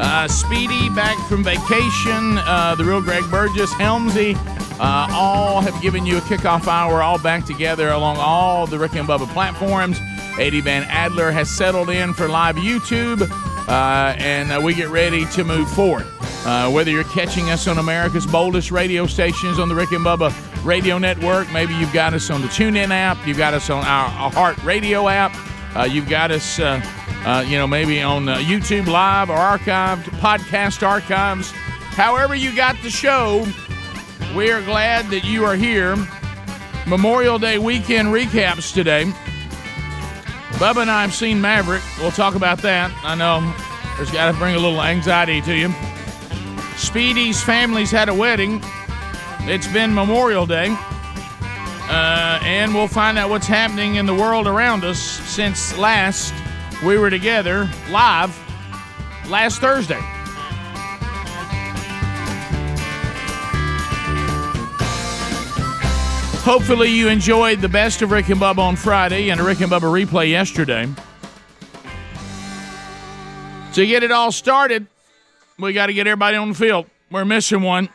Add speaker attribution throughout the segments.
Speaker 1: Uh, Speedy back from vacation. Uh, the real Greg Burgess, Helmsy, uh, all have given you a kickoff hour, all back together along all the Rick and Bubba platforms. Eddie Van Adler has settled in for live YouTube, uh, and uh, we get ready to move forward. Uh, whether you're catching us on America's boldest radio stations on the Rick and Bubba Radio Network, maybe you've got us on the TuneIn app, you've got us on our, iHeartRadio app, you've got us, uh, uh, you know, maybe on YouTube Live or archived podcast archives. However, you got the show, we are glad that you are here. Memorial Day weekend recaps today. Bubba and I have seen Maverick. We'll talk about that. I know there's got to bring a little anxiety to you. Speedy's family's had a wedding. It's been Memorial Day. Uh, and we'll find out what's happening in the world around us since last we were together live last Thursday. Hopefully, you enjoyed the best of Rick and Bubba on Friday and a Rick and Bubba replay yesterday. To get it all started, we got to get everybody on the field. We're missing one.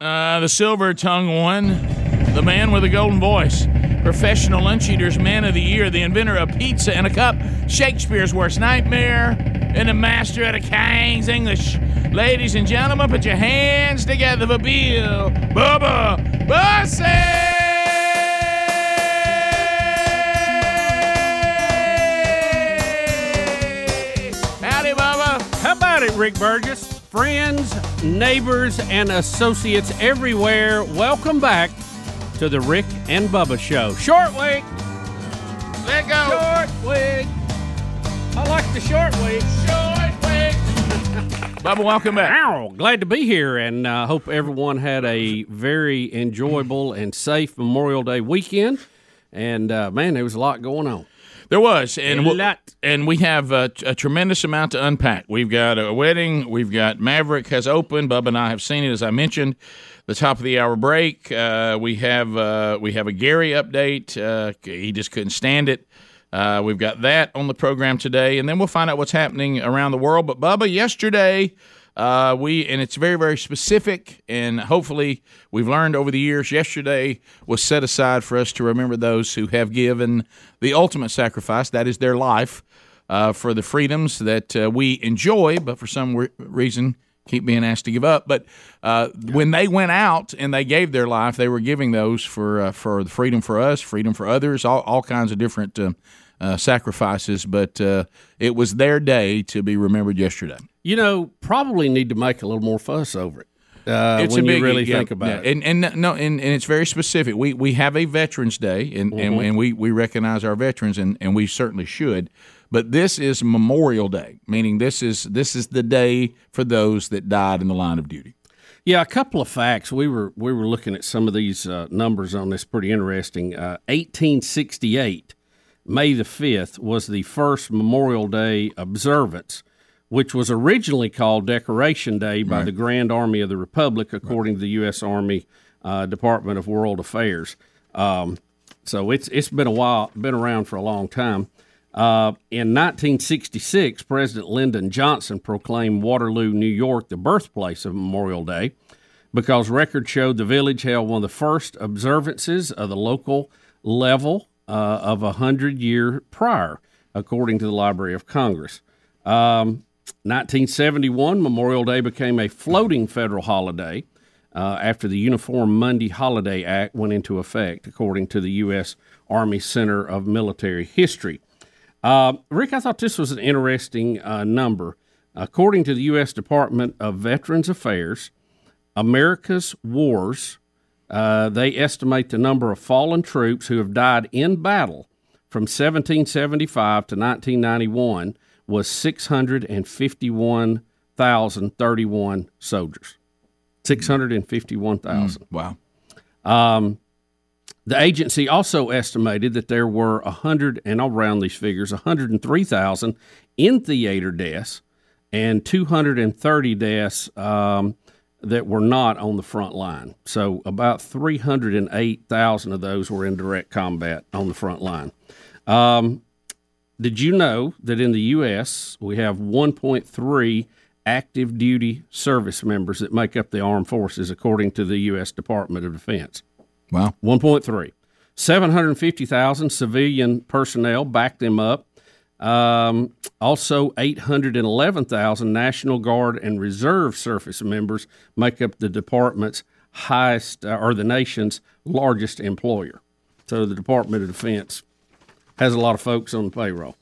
Speaker 1: Uh, the silver tongue one, the man with a golden voice, professional lunch eaters, man of the year, the inventor of pizza and a cup, Shakespeare's worst nightmare, and the master of the King's English. Ladies and gentlemen, put your hands together for Bill Bubba Bussey! Howdy, Bubba.
Speaker 2: How about it, Rick Burgess? Friends, neighbors, and associates everywhere, welcome back to the Rick and Bubba Show. Short week,
Speaker 1: Let go.
Speaker 2: short week. I like the short week.
Speaker 1: Short week. Bubba, welcome back.
Speaker 2: Ow, glad to be here, and I uh, hope everyone had a very enjoyable and safe Memorial Day weekend. And uh, man, there was a lot going on.
Speaker 1: There was, and
Speaker 2: A
Speaker 1: we-
Speaker 2: lot.
Speaker 1: and we have a, a tremendous amount to unpack. We've got a wedding. We've got Maverick has opened. Bubba and I have seen it, as I mentioned. The top of the hour break. Uh, we have uh, we have a Gary update. Uh, he just couldn't stand it. Uh, we've got that on the program today, and then we'll find out what's happening around the world. But Bubba, yesterday. Uh, we and it's very very specific, and hopefully we've learned over the years. Yesterday was set aside for us to remember those who have given the ultimate sacrifice, that is their life, uh, for the freedoms that uh, we enjoy, but for some re- reason keep being asked to give up. But uh, when they went out and they gave their life, they were giving those for uh, for the freedom for us, freedom for others, all, all kinds of different uh, uh, sacrifices. But uh, it was their day to be remembered yesterday.
Speaker 2: You know, probably need to make a little more fuss over it. Uh,
Speaker 1: it's
Speaker 2: when
Speaker 1: a
Speaker 2: you really
Speaker 1: yeah,
Speaker 2: think about
Speaker 1: yeah.
Speaker 2: it.
Speaker 1: And and no, and, and it's very specific. We we have a Veterans Day, and and,
Speaker 2: Mm-hmm.
Speaker 1: and we we recognize our veterans, and, and we certainly should. But this is Memorial Day, meaning this is this is the day for those that died in the line of duty.
Speaker 2: Yeah, a couple of facts. We were we were looking at some of these uh, numbers on this. Pretty interesting. Uh, 1868, May the fifth, was the first Memorial Day observance, which was originally called Decoration Day by the Grand Army of the Republic, according to the U.S. Army uh, Department of World Affairs. Um, so it's it's been a while, been around for a long time. Uh, in 1966, President Lyndon Johnson proclaimed Waterloo, New York, the birthplace of Memorial Day because records showed the village held one of the first observances of the local level uh, of a hundred year prior, according to the Library of Congress. Um, 1971, Memorial Day became a floating federal holiday uh, after the Uniform Monday Holiday Act went into effect, according to the U.S. Army Center of Military History. Uh, Rick, I thought this was an interesting uh, number. According to the U.S. Department of Veterans Affairs, America's wars, uh, they estimate the number of fallen troops who have died in battle from 1775 to 1991 was 651,031 soldiers. 651,000.
Speaker 1: Wow.
Speaker 2: Um, the agency also estimated that there were 100, and I'll round these figures, 103,000 in theater deaths and 230 deaths um, that were not on the front line. So about 308,000 of those were in direct combat on the front line. Um, did you know that in the U.S. we have 1.3 active duty service members that make up the armed forces, according to the U.S. Department of Defense?
Speaker 1: Wow.
Speaker 2: 1.3. 750,000 civilian personnel back them up. Um, also, 811,000 National Guard and Reserve service members make up the department's highest uh, or the nation's largest employer. So the Department of Defense has a lot of folks on the payroll.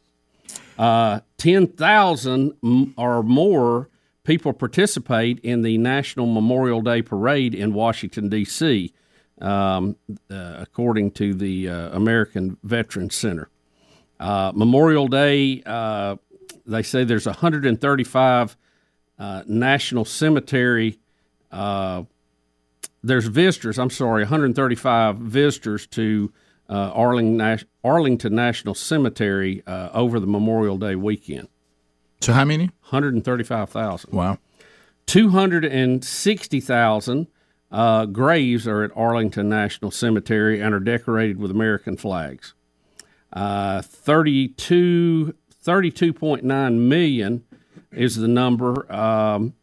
Speaker 2: Uh, 10,000 or more people participate in the National Memorial Day Parade in Washington, D.C., um, uh, according to the uh, American Veterans Center. Uh, Memorial Day, uh, they say there's 135 uh, National Cemetery. There's visitors. I'm sorry, 135 visitors to uh, Arlington National Cemetery uh, over the Memorial Day weekend.
Speaker 1: So how many?
Speaker 2: 135,000.
Speaker 1: Wow.
Speaker 2: 260,000 uh, graves are at Arlington National Cemetery and are decorated with American flags. Uh, 32, 32.9 million is the number um,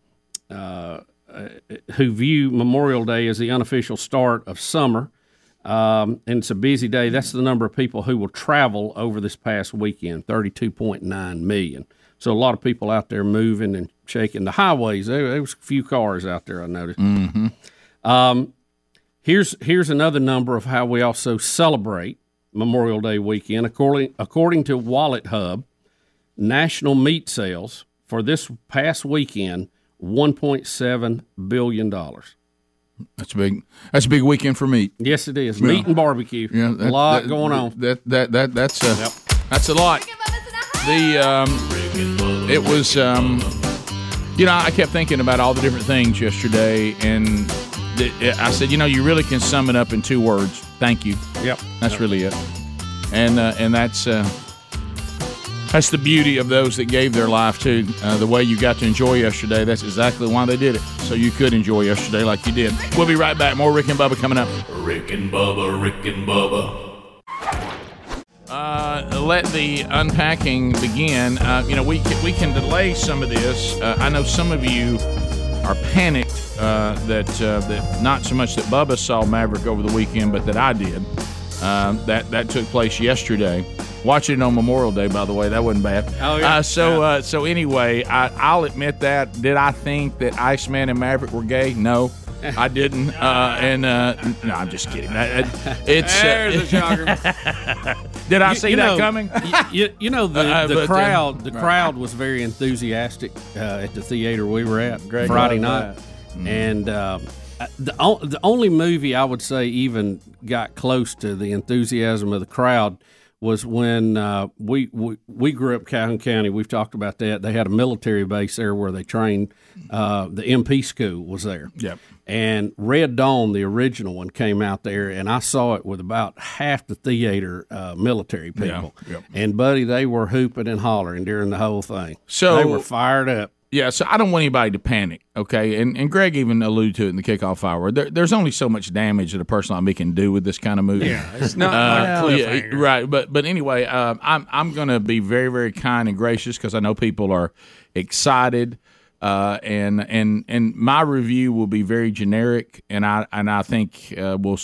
Speaker 2: uh, uh, who view Memorial Day as the unofficial start of summer. Um, and it's a busy day. That's the number of people who will travel over this past weekend 32.9 million. So a lot of people out there moving and shaking the highways. There, there was a few cars out there, I noticed. Um, here's here's another number of how we also celebrate Memorial Day weekend. According according to WalletHub, national meat sales for this past weekend 1.7 billion dollars.
Speaker 1: That's a big. That's a big weekend for meat.
Speaker 2: Yes, it is. Meat and barbecue.
Speaker 1: Yeah,
Speaker 2: a lot
Speaker 1: that-
Speaker 2: going on.
Speaker 1: That that that that's a, that's a lot. The um, it was um, you know, I kept thinking about all the different things yesterday, and the, I said, you know, you really can sum it up in two words. Thank you.
Speaker 2: Yep.
Speaker 1: That's really it. And uh, and that's uh, that's the beauty of those that gave their life to uh, the way you got to enjoy yesterday. That's exactly why they did it, so you could enjoy yesterday like you did. We'll be right back. More Rick and Bubba coming up.
Speaker 3: Rick and Bubba, Rick and Bubba.
Speaker 1: Uh, let the unpacking begin. Uh, you know, we can, we can delay some of this. Uh, I know some of you are panicked uh, that uh, that not so much that Bubba saw Maverick over the weekend, but that I did. That that took place yesterday. Watching it on Memorial Day, by the way, that wasn't bad.
Speaker 2: Oh, yeah.
Speaker 1: Uh, so uh, so anyway, I, I'll admit that. Did I think that Iceman and Maverick were gay? No. I didn't, uh, and uh, no, I'm just kidding. It's
Speaker 2: There's a
Speaker 1: uh,
Speaker 2: shocker.
Speaker 1: did I
Speaker 2: You-
Speaker 1: see
Speaker 2: you
Speaker 1: that
Speaker 2: know,
Speaker 1: coming?
Speaker 2: you, you know the,
Speaker 1: Uh,
Speaker 2: the
Speaker 1: uh,
Speaker 2: crowd the crowd was very enthusiastic uh, at the theater we were at Friday night, and um, uh, the the only movie I would say even got close to the enthusiasm of the crowd was when uh, we, we we grew up Calhoun County. We've talked about that. They had a military base there where they trained. Uh, the MP school was there.
Speaker 1: Yep.
Speaker 2: And Red Dawn, the original one, came out there, and I saw it with about half the theater uh, military people.
Speaker 1: yep.
Speaker 2: And buddy, they were hooping and hollering during the whole thing.
Speaker 1: So-
Speaker 2: they were fired up.
Speaker 1: Yeah, so I don't want anybody to panic, okay? And and Greg even alluded to it in the kickoff hour. There, there's only so much damage that a person like me can do with this kind of movie. Yeah,
Speaker 4: It's not like a
Speaker 1: yeah, right. But but anyway, um, I'm I'm going to be very very kind and gracious because I know people are excited, uh, and and and my review will be very generic, and I and I think uh, we'll.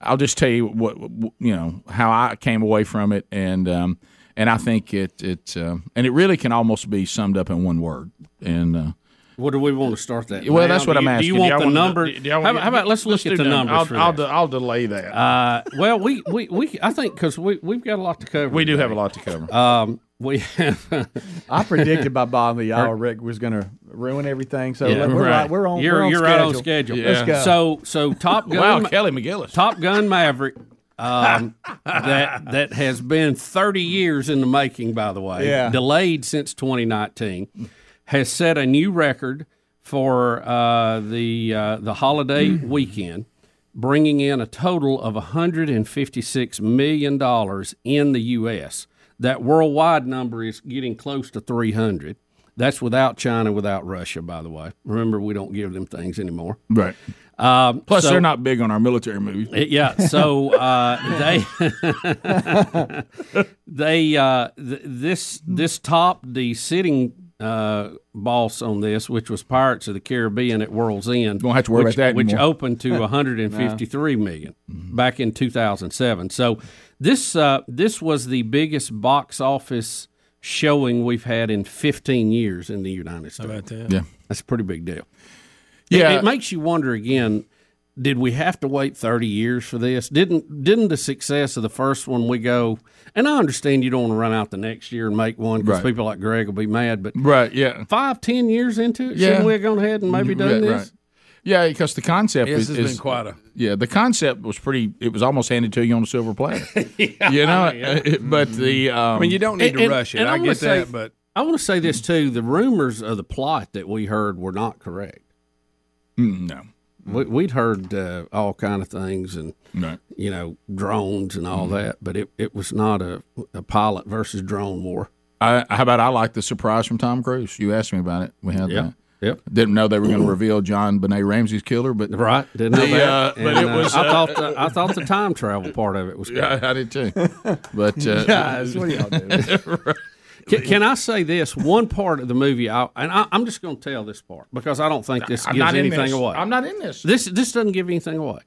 Speaker 1: I'll just tell you what you know how I came away from it, and um, and I think it it um, and it really can almost be summed up in one word, and. Uh,
Speaker 2: What do we want to start that?
Speaker 1: well,
Speaker 2: now?
Speaker 1: that's what
Speaker 2: Do
Speaker 1: I'm
Speaker 2: you-
Speaker 1: asking.
Speaker 2: Do you want
Speaker 1: y'all
Speaker 2: the
Speaker 1: wanna-
Speaker 2: number?
Speaker 1: do y'all
Speaker 2: how,
Speaker 1: wanna-
Speaker 2: how about let's look at the
Speaker 1: that.
Speaker 2: numbers
Speaker 1: I'll, I'll, de- I'll delay that.
Speaker 2: Uh, well, we, we, we I think because we we've got a lot to cover.
Speaker 1: we do
Speaker 2: today.
Speaker 1: have a lot to cover.
Speaker 2: Um, we have
Speaker 4: I predicted by bottom of the hour Rick was going to ruin everything. So
Speaker 2: Yeah,
Speaker 4: we're,
Speaker 1: right.
Speaker 4: right. we're on.
Speaker 2: you're
Speaker 4: we're on
Speaker 2: you're
Speaker 4: schedule.
Speaker 2: right on schedule.
Speaker 1: Yeah.
Speaker 4: Let's go.
Speaker 2: So so Top Gun.
Speaker 1: wow, Kelly McGillis.
Speaker 2: Top Gun Maverick um, that that has been 30 years in the making, by the way,
Speaker 4: Yeah.
Speaker 2: delayed since 2019, has set a new record for uh, the uh, the holiday weekend. bringing in a total of 156 million dollars in the U.S. That worldwide number is getting close to 300. That's without China, without Russia, by the way. Remember, we don't give them things anymore.
Speaker 1: Right.
Speaker 2: Um,
Speaker 1: Plus,
Speaker 2: so-
Speaker 1: they're not big on our military movies.
Speaker 2: it- yeah. So uh, they they uh, th- this this topped the sitting uh, boss on this, which was Pirates of the Caribbean at World's End.
Speaker 1: Won't have to worry
Speaker 2: which,
Speaker 1: about that
Speaker 2: Which
Speaker 1: anymore.
Speaker 2: opened to 153 million back in 2007. So this uh, this was the biggest box office showing we've had in 15 years in the United States.
Speaker 1: Yeah.
Speaker 2: That's a pretty big deal.
Speaker 1: Yeah.
Speaker 2: It, it makes you wonder again. Did we have to wait thirty years for this? Didn't didn't the success of the first one we go? And I understand you don't want to run out the next year and make one because
Speaker 1: Right.
Speaker 2: people like Greg will be mad. But
Speaker 1: right. Yeah.
Speaker 2: five, ten years into it,
Speaker 1: Yeah.
Speaker 2: shouldn't we have gone ahead and maybe mm-hmm. done
Speaker 1: Right,
Speaker 2: this?
Speaker 1: right. Yeah, because the concept
Speaker 5: Yes,
Speaker 1: is,
Speaker 5: it's
Speaker 1: is
Speaker 5: been quite a-
Speaker 1: yeah. The concept was pretty. It was almost handed to you on a silver platter. you know, uh, but the um,
Speaker 5: I mean, you don't need
Speaker 2: And-
Speaker 5: to
Speaker 2: and-
Speaker 5: rush it.
Speaker 2: and
Speaker 5: I
Speaker 2: I'm
Speaker 5: get
Speaker 2: say-
Speaker 5: that, but
Speaker 2: I want to say this too: the rumors of the plot that we heard were not correct.
Speaker 1: mm, no,
Speaker 2: We, we'd heard uh, all kind of things and
Speaker 1: no.
Speaker 2: you know drones and
Speaker 1: Mm-hmm.
Speaker 2: all that, but it, it was not a, a pilot versus drone war.
Speaker 1: I, how about I like the surprise from Tom Cruise? You asked me about it. We had
Speaker 2: Yep.
Speaker 1: that.
Speaker 2: Yep.
Speaker 1: Didn't know they were going to reveal JonBenét Ramsey's killer, but
Speaker 2: Right, didn't know
Speaker 1: The,
Speaker 2: that.
Speaker 1: uh, but
Speaker 2: And,
Speaker 1: it was,
Speaker 2: I
Speaker 1: uh,
Speaker 2: thought the, I thought the time travel part of it was. Good.
Speaker 1: yeah, I did too. But uh,
Speaker 4: Guys, what are y'all doing?
Speaker 2: Can, can I say this? One part of the movie, I, and I, I'm just going to tell this part because I don't think this
Speaker 1: I'm
Speaker 2: gives anything
Speaker 1: this.
Speaker 2: away.
Speaker 1: I'm not in this.
Speaker 2: This this doesn't give anything away.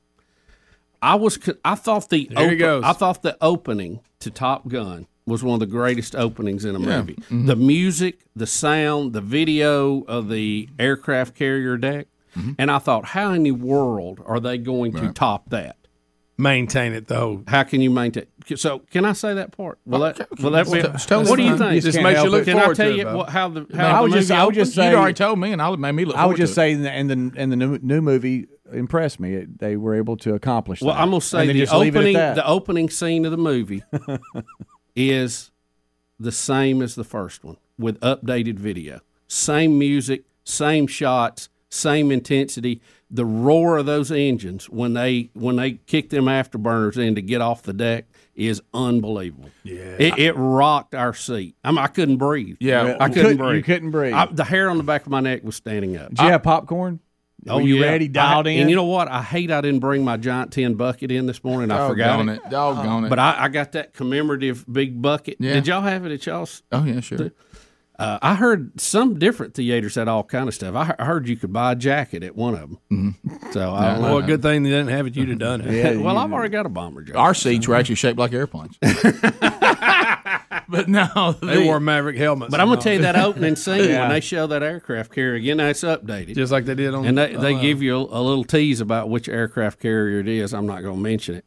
Speaker 2: I was I thought the
Speaker 5: goes.
Speaker 2: I thought the opening to Top Gun was one of the greatest openings in a movie.
Speaker 1: Mm-hmm.
Speaker 2: The music, the sound, the video of the aircraft carrier deck,
Speaker 1: Mm-hmm.
Speaker 2: and I thought, how in the world are they going to top that?
Speaker 5: maintain it though.
Speaker 2: How can you maintain? It? So, can I say that part? Will that? Will that be?
Speaker 1: It's totally
Speaker 2: What do you
Speaker 1: fine.
Speaker 2: think?
Speaker 5: Just
Speaker 4: can't
Speaker 5: makes you
Speaker 4: help
Speaker 5: look
Speaker 4: it.
Speaker 2: Can I
Speaker 5: forward
Speaker 2: tell
Speaker 5: to it.
Speaker 2: you
Speaker 5: Bo.
Speaker 2: what, how the how
Speaker 4: I
Speaker 2: the
Speaker 4: would just-
Speaker 2: movie
Speaker 4: I would just
Speaker 2: opens?
Speaker 1: You'd already told me, and I made me look.
Speaker 4: I would just
Speaker 1: to it.
Speaker 4: say, in the, in the in the new, new movie impressed me. It, they were able to accomplish.
Speaker 2: Well,
Speaker 4: that.
Speaker 2: I'm gonna say the
Speaker 4: just leave it at
Speaker 2: opening the opening scene of the movie is the same as the first one with updated video, same music, same shots, same intensity. The roar of those engines when they when they kick them afterburners in to get off the deck is unbelievable. Yeah, it, it rocked our seat. I mean, I couldn't breathe.
Speaker 1: Yeah,
Speaker 2: I couldn't
Speaker 4: couldn't-
Speaker 2: breathe.
Speaker 4: you couldn't breathe.
Speaker 2: I, the hair on the back of my neck was standing up.
Speaker 4: Did you have popcorn? Were you
Speaker 2: yeah.
Speaker 4: ready, dialed
Speaker 2: I-
Speaker 4: in?
Speaker 2: And you know what? I hate I didn't bring my giant tin bucket in this morning. I forgot
Speaker 1: Doggone
Speaker 2: it.
Speaker 1: it. Doggone it.
Speaker 2: But I, I got that commemorative big bucket.
Speaker 1: Yeah.
Speaker 2: Did y'all have it at y'all's?
Speaker 1: oh yeah, sure.
Speaker 2: Uh, I heard some different theaters had all kind of stuff. I, I heard you could buy a jacket at one of them.
Speaker 1: Mm-hmm.
Speaker 2: So I don't know.
Speaker 5: Well, good thing they didn't have it. You'd have done it.
Speaker 4: Yeah,
Speaker 2: well, I've already got a bomber jacket.
Speaker 1: Our seats were actually shaped like airplanes. but no,
Speaker 5: They
Speaker 1: the-
Speaker 5: wore Maverick helmets.
Speaker 2: but I'm gonna tell you
Speaker 5: all.
Speaker 2: that opening scene
Speaker 4: Yeah.
Speaker 2: when they show that aircraft carrier again. That's updated,
Speaker 5: just like they did on.
Speaker 2: and they, they
Speaker 5: uh,
Speaker 2: give you a, a little tease about which aircraft carrier it is. I'm not going to mention it.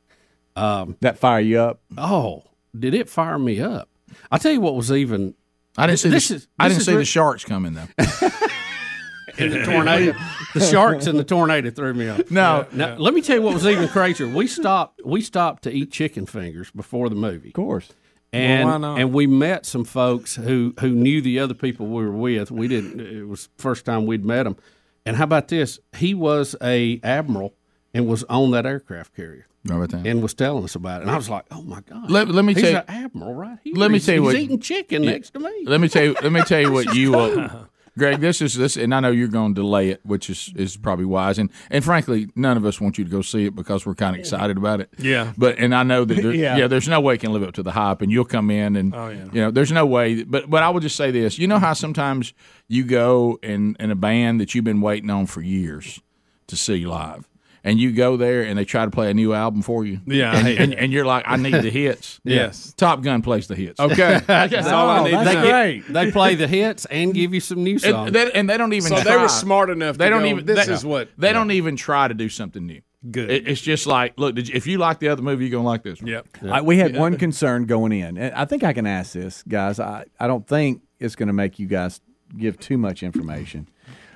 Speaker 4: that fire you up.
Speaker 2: Oh, did it fire me up? I tell you what was even
Speaker 1: I didn't see.
Speaker 2: This
Speaker 1: the,
Speaker 2: is-
Speaker 1: I didn't
Speaker 2: is
Speaker 1: see
Speaker 2: re-
Speaker 1: the sharks coming though.
Speaker 2: in the tornado. the sharks and the tornado threw me off.
Speaker 1: No,
Speaker 2: Now, let me tell you what was even crazier. We stopped. We stopped to eat chicken fingers before the movie,
Speaker 4: Of course.
Speaker 2: And
Speaker 5: why not?
Speaker 2: and we met some folks who who knew the other people we were with. We didn't. It was the first time we'd met them. And how about this? He was a admiral and was on that aircraft carrier
Speaker 1: How about that?
Speaker 2: and was telling us about it. And I was like, oh my god.
Speaker 1: Let- let me
Speaker 2: he's
Speaker 1: tell you-
Speaker 2: an admiral right here.
Speaker 1: let me
Speaker 2: He's-
Speaker 1: tell you
Speaker 2: he's
Speaker 1: what-
Speaker 2: eating chicken next to me.
Speaker 1: let me tell you. Let me tell you what you, uh, Greg. This is this, and I know you're going to delay it, which is is probably wise. And and frankly, none of us want you to go see it because we're kind of excited about it.
Speaker 5: Yeah.
Speaker 1: But and I know that there, yeah.
Speaker 4: Yeah.
Speaker 1: there's no way it can live up to the hype, and you'll come in and
Speaker 5: Oh, yeah.
Speaker 1: you know there's no way. But but I will just say this. You know how sometimes you go in in a band that you've been waiting on for years to see live. And you go there and they try to play a new album for you.
Speaker 5: Yeah,
Speaker 1: and, and, and you're like, I need the hits.
Speaker 5: Yes.
Speaker 1: Top Gun plays the hits.
Speaker 5: Okay, that's all I need.
Speaker 4: that's
Speaker 5: know.
Speaker 4: great.
Speaker 2: They play the hits and give you some new songs.
Speaker 1: And they, and they don't even.
Speaker 5: So
Speaker 1: try.
Speaker 5: they were smart enough.
Speaker 1: They
Speaker 5: to
Speaker 1: don't
Speaker 5: go,
Speaker 1: even.
Speaker 5: This
Speaker 1: they,
Speaker 5: is what.
Speaker 1: they don't even try to do something new.
Speaker 5: Good.
Speaker 1: It, it's just like, look, did you, if you like the other movie, you're gonna like this one.
Speaker 5: Yep.
Speaker 4: I, we had one concern going in, and I think I can ask this, guys. I, I don't think it's going to make you guys give too much information.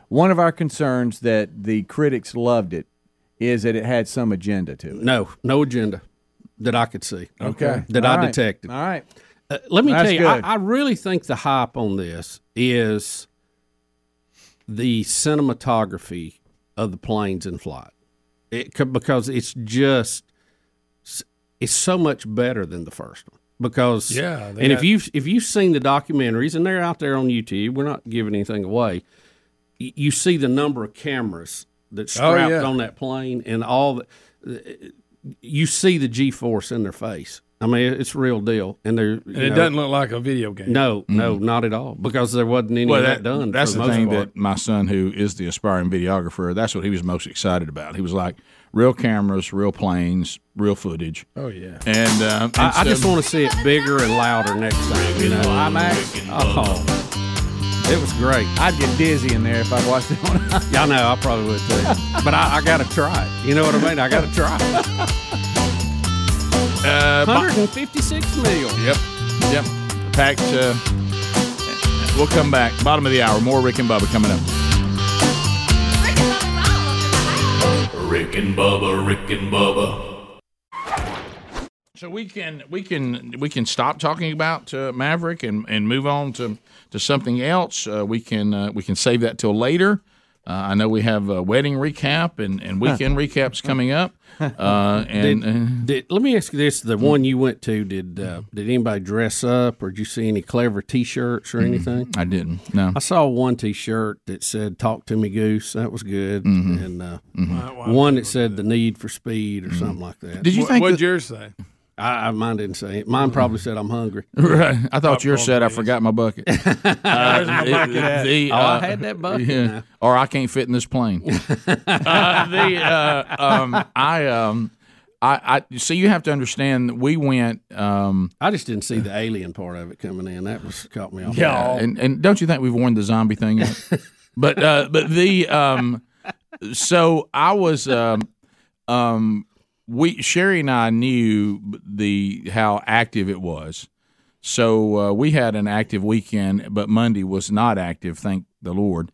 Speaker 4: One of our concerns that the critics loved it is that it had some agenda to it.
Speaker 2: No, no agenda that I could see.
Speaker 4: Okay,
Speaker 2: That
Speaker 4: All
Speaker 2: I
Speaker 4: right.
Speaker 2: detected.
Speaker 4: All right,
Speaker 2: Uh, let me
Speaker 4: That's
Speaker 2: tell you, I. I really think the hype on this is the cinematography of the planes in flight. it, c- because it's just it's so much better than the first one. Because
Speaker 5: Yeah, they
Speaker 2: and if you if you've seen the documentaries and they're out there on YouTube, we're not giving anything away. You see the number of cameras that's
Speaker 5: Oh,
Speaker 2: strapped
Speaker 5: yeah.
Speaker 2: on that plane and all the, you see the G force in their face. I mean, it's real deal, and they're
Speaker 5: And it doesn't look like a video game.
Speaker 2: No, no, not at all, because there wasn't any
Speaker 1: Well,
Speaker 2: of
Speaker 1: that,
Speaker 2: that, done.
Speaker 1: that's
Speaker 2: for
Speaker 1: the
Speaker 2: most
Speaker 1: thing
Speaker 2: part.
Speaker 1: that my son, who is the aspiring videographer, that's what he was most excited about. He was like, real cameras, real planes, real footage.
Speaker 5: Oh yeah.
Speaker 1: And, um, and
Speaker 2: I, I just want to see it bigger and louder next time. You know,
Speaker 4: IMAX.
Speaker 2: Oh, it was great.
Speaker 4: I'd get dizzy in there if I watched it on.
Speaker 2: Yeah, I know. I probably would too. but I, I got to try it. You know what I mean? I got to try it.
Speaker 1: uh, Bo-
Speaker 2: 156 mil.
Speaker 1: Yep. Yep. Packed. Uh, we'll come back. Bottom of the hour. More Rick and Bubba coming up.
Speaker 3: Rick and Bubba, Rick and Bubba.
Speaker 1: So we can we can we can stop talking about uh, Maverick and, and move on to, to something else. Uh, we can uh, we can save that till later. Uh, I know we have a wedding recap and, and weekend recaps coming up. Uh, and uh,
Speaker 2: Did, let me ask you this: the one you went to, did uh, did anybody dress up, or did you see any clever T-shirts or anything?
Speaker 1: I didn't. No.
Speaker 2: I saw one T-shirt that said "Talk to me, Goose." That was good,
Speaker 1: Mm-hmm.
Speaker 2: and uh, one that said "The Need for Speed" or something like that.
Speaker 1: Did you
Speaker 5: What,
Speaker 1: think?
Speaker 5: what'd
Speaker 1: that-
Speaker 5: yours say?
Speaker 2: I, I mine didn't say it. Mine probably said I'm hungry.
Speaker 1: right. I thought yours said I forgot my bucket. Uh, the- the,
Speaker 2: Oh, I
Speaker 1: uh,
Speaker 2: had that bucket.
Speaker 1: Yeah. Or I can't fit in this plane. uh, the uh, um, I um, I, I so you have to understand. We went. Um,
Speaker 2: I just didn't see the alien part of it coming in. That was caught me off.
Speaker 5: Yeah.
Speaker 2: guard.
Speaker 1: and and don't you think we've worn the zombie thing? Yet? but uh, but the um, so I was um, um, we Sherry and I knew the how active it was. So uh, we had an active weekend, but Monday was not active. Thank the Lord.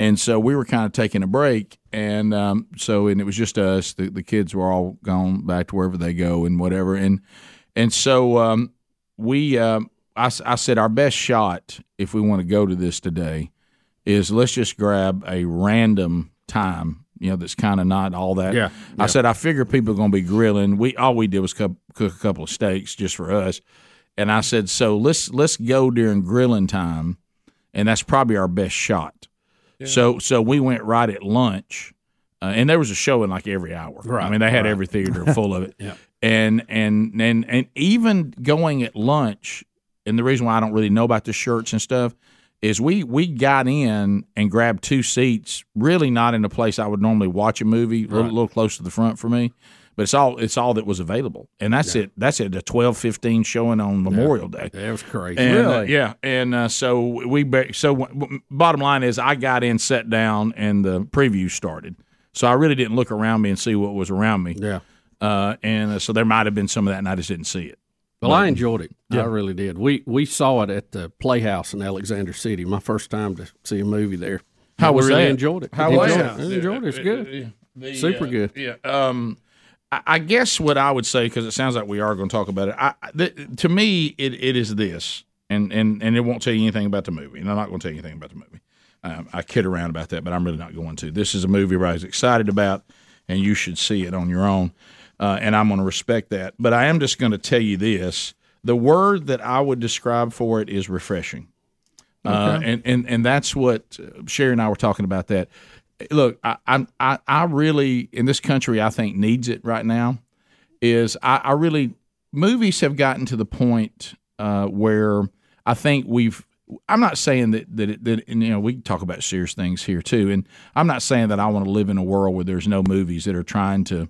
Speaker 1: And so we were kind of taking a break, and um, so and it was just us. The, the kids were all gone back to wherever they go and whatever. And and so um, we, I I, I said, our best shot if we want to go to this today is let's just grab a random time. You know, that's kind of not all that.
Speaker 2: Yeah,
Speaker 1: I said I figure people are going to be grilling. We all we did was cook, cook a couple of steaks just for us, and I said so let's let's go during grilling time, and that's probably our best shot. So so we went right at lunch, uh, and there was a show in like every hour. I mean, they had every theater full of it.
Speaker 2: Yeah.
Speaker 1: And and and and even going at lunch, and the reason why I don't really know about the shirts and stuff is we we got in and grabbed two seats, really not in a place I would normally watch a movie, a little, little close to the front for me. But it's all it's all that was available, and that's it. That's at the twelve fifteen showing on Memorial Day.
Speaker 2: That was crazy.
Speaker 1: And, uh, yeah, and uh, so we ba- so w- w- bottom line is I got in, sat down, and the preview started. So I really didn't look around me and see what was around me.
Speaker 2: yeah.
Speaker 1: Uh, and uh, so there might have been some of that, and I just didn't see it.
Speaker 2: Well, I enjoyed it. I really did. We we saw it at the Playhouse in Alexander City. My first time to see a movie there.
Speaker 1: How
Speaker 2: I
Speaker 1: was
Speaker 2: really
Speaker 1: that?
Speaker 2: enjoyed it.
Speaker 1: How
Speaker 2: enjoyed
Speaker 1: was
Speaker 2: it.
Speaker 1: it?
Speaker 2: I enjoyed it. It's good.
Speaker 1: The,
Speaker 2: Super
Speaker 1: uh,
Speaker 2: good.
Speaker 1: Yeah. Um, I, I guess what I would say because it sounds like we are going to talk about it. I, I- the, to me, it, it is this, and, and and it won't tell you anything about the movie, and I'm not going to tell you anything about the movie. Um, I kid around about that, but I'm really not going to. This is a movie everybody's excited about, and you should see it on your own, uh, and I'm going to respect that. But I am just going to tell you this: the word that I would describe for it is refreshing. Uh, and, and and that's what uh, Sherry and I were talking about. That look, I, I I I really in this country I think needs it right now. Is I, I really movies have gotten to the point uh, where I think we've. I'm not saying that that, it, that and, you know we talk about serious things here too, and I'm not saying that I want to live in a world where there's no movies that are trying to,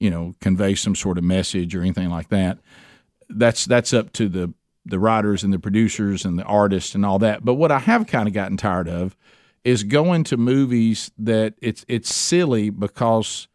Speaker 1: you know, convey some sort of message or anything like that. That's that's up to the the writers and the producers and the artists and all that. But what I have kind of gotten tired of is going to movies that it's it's silly because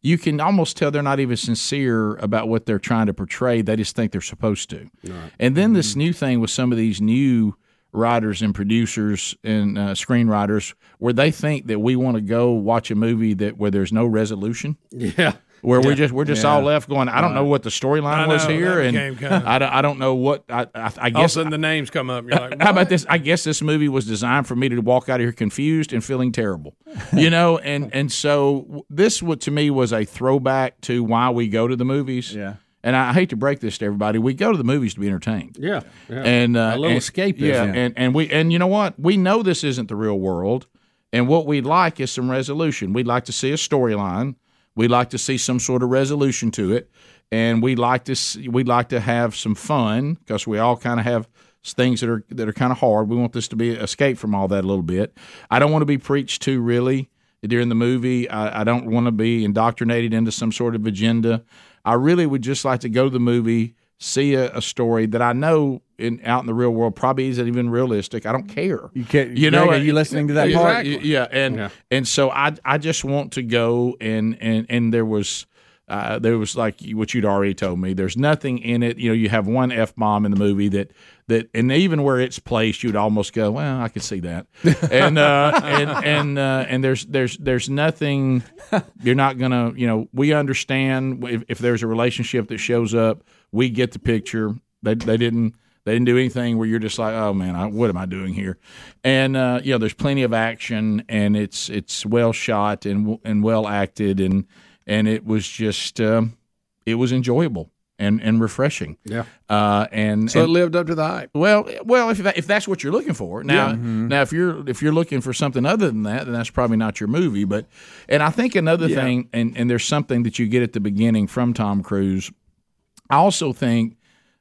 Speaker 1: you can almost tell they're not even sincere about what they're trying to portray. They just think they're supposed to. And then this new thing with some of these new writers and producers and uh, screenwriters where they think that we want to go watch a movie that where there's no resolution.
Speaker 2: Yeah.
Speaker 1: Where we just we're just
Speaker 4: Yeah.
Speaker 1: all left going. I don't know what the storyline was here, and I, don't, I don't know what I I, I
Speaker 5: All of a
Speaker 1: guess.
Speaker 5: sudden, the names come up. You're like,
Speaker 1: How about this? I guess this movie was designed for me to walk out of here confused and feeling terrible, you know. And and so this, what to me was a throwback to why we go to the movies.
Speaker 4: Yeah.
Speaker 1: And I hate to break this to everybody, we go to the movies to be entertained.
Speaker 2: Yeah, yeah.
Speaker 1: and uh,
Speaker 2: a little
Speaker 1: and-
Speaker 2: escapism.
Speaker 1: Yeah, and and we and you know what? We know this isn't the real world, and what we'd like is some resolution. We'd like to see a storyline. We'd like to see some sort of resolution to it, and we'd like to see, we'd like to have some fun because we all kind of have things that are that are kind of hard. We want this to be escape from all that a little bit. I don't want to be preached to really during the movie. I, I don't want to be indoctrinated into some sort of agenda. I really would just like to go to the movie, see a, a story that I know in out in the real world probably isn't even realistic. I don't care.
Speaker 4: You can't.
Speaker 1: You know,
Speaker 4: Greg, are you listening to that part?
Speaker 1: Exactly. Yeah, and and so I I just want to go and and and there was. Uh, there was like what you'd already told me. There's nothing in it. You know, you have one f bomb in the movie that that, and even where it's placed, you'd almost go, "Well, I could see that." and uh, and and uh, and there's there's there's nothing. You're not gonna. You know, we understand if, if there's a relationship that shows up, we get the picture. They they didn't they didn't do anything where you're just like, oh man, I, what am I doing here? And uh, you know, there's plenty of action, and it's it's well shot and and well acted, and and it was just um, it was enjoyable and and refreshing.
Speaker 2: Yeah.
Speaker 1: Uh, and
Speaker 5: So it lived up to the hype.
Speaker 1: well, well, if that, if that's what you're looking for now, now if you're if you're looking for something other than that, then that's probably not your movie. But and I think another thing, and and there's something that you get at the beginning from Tom Cruise. I also think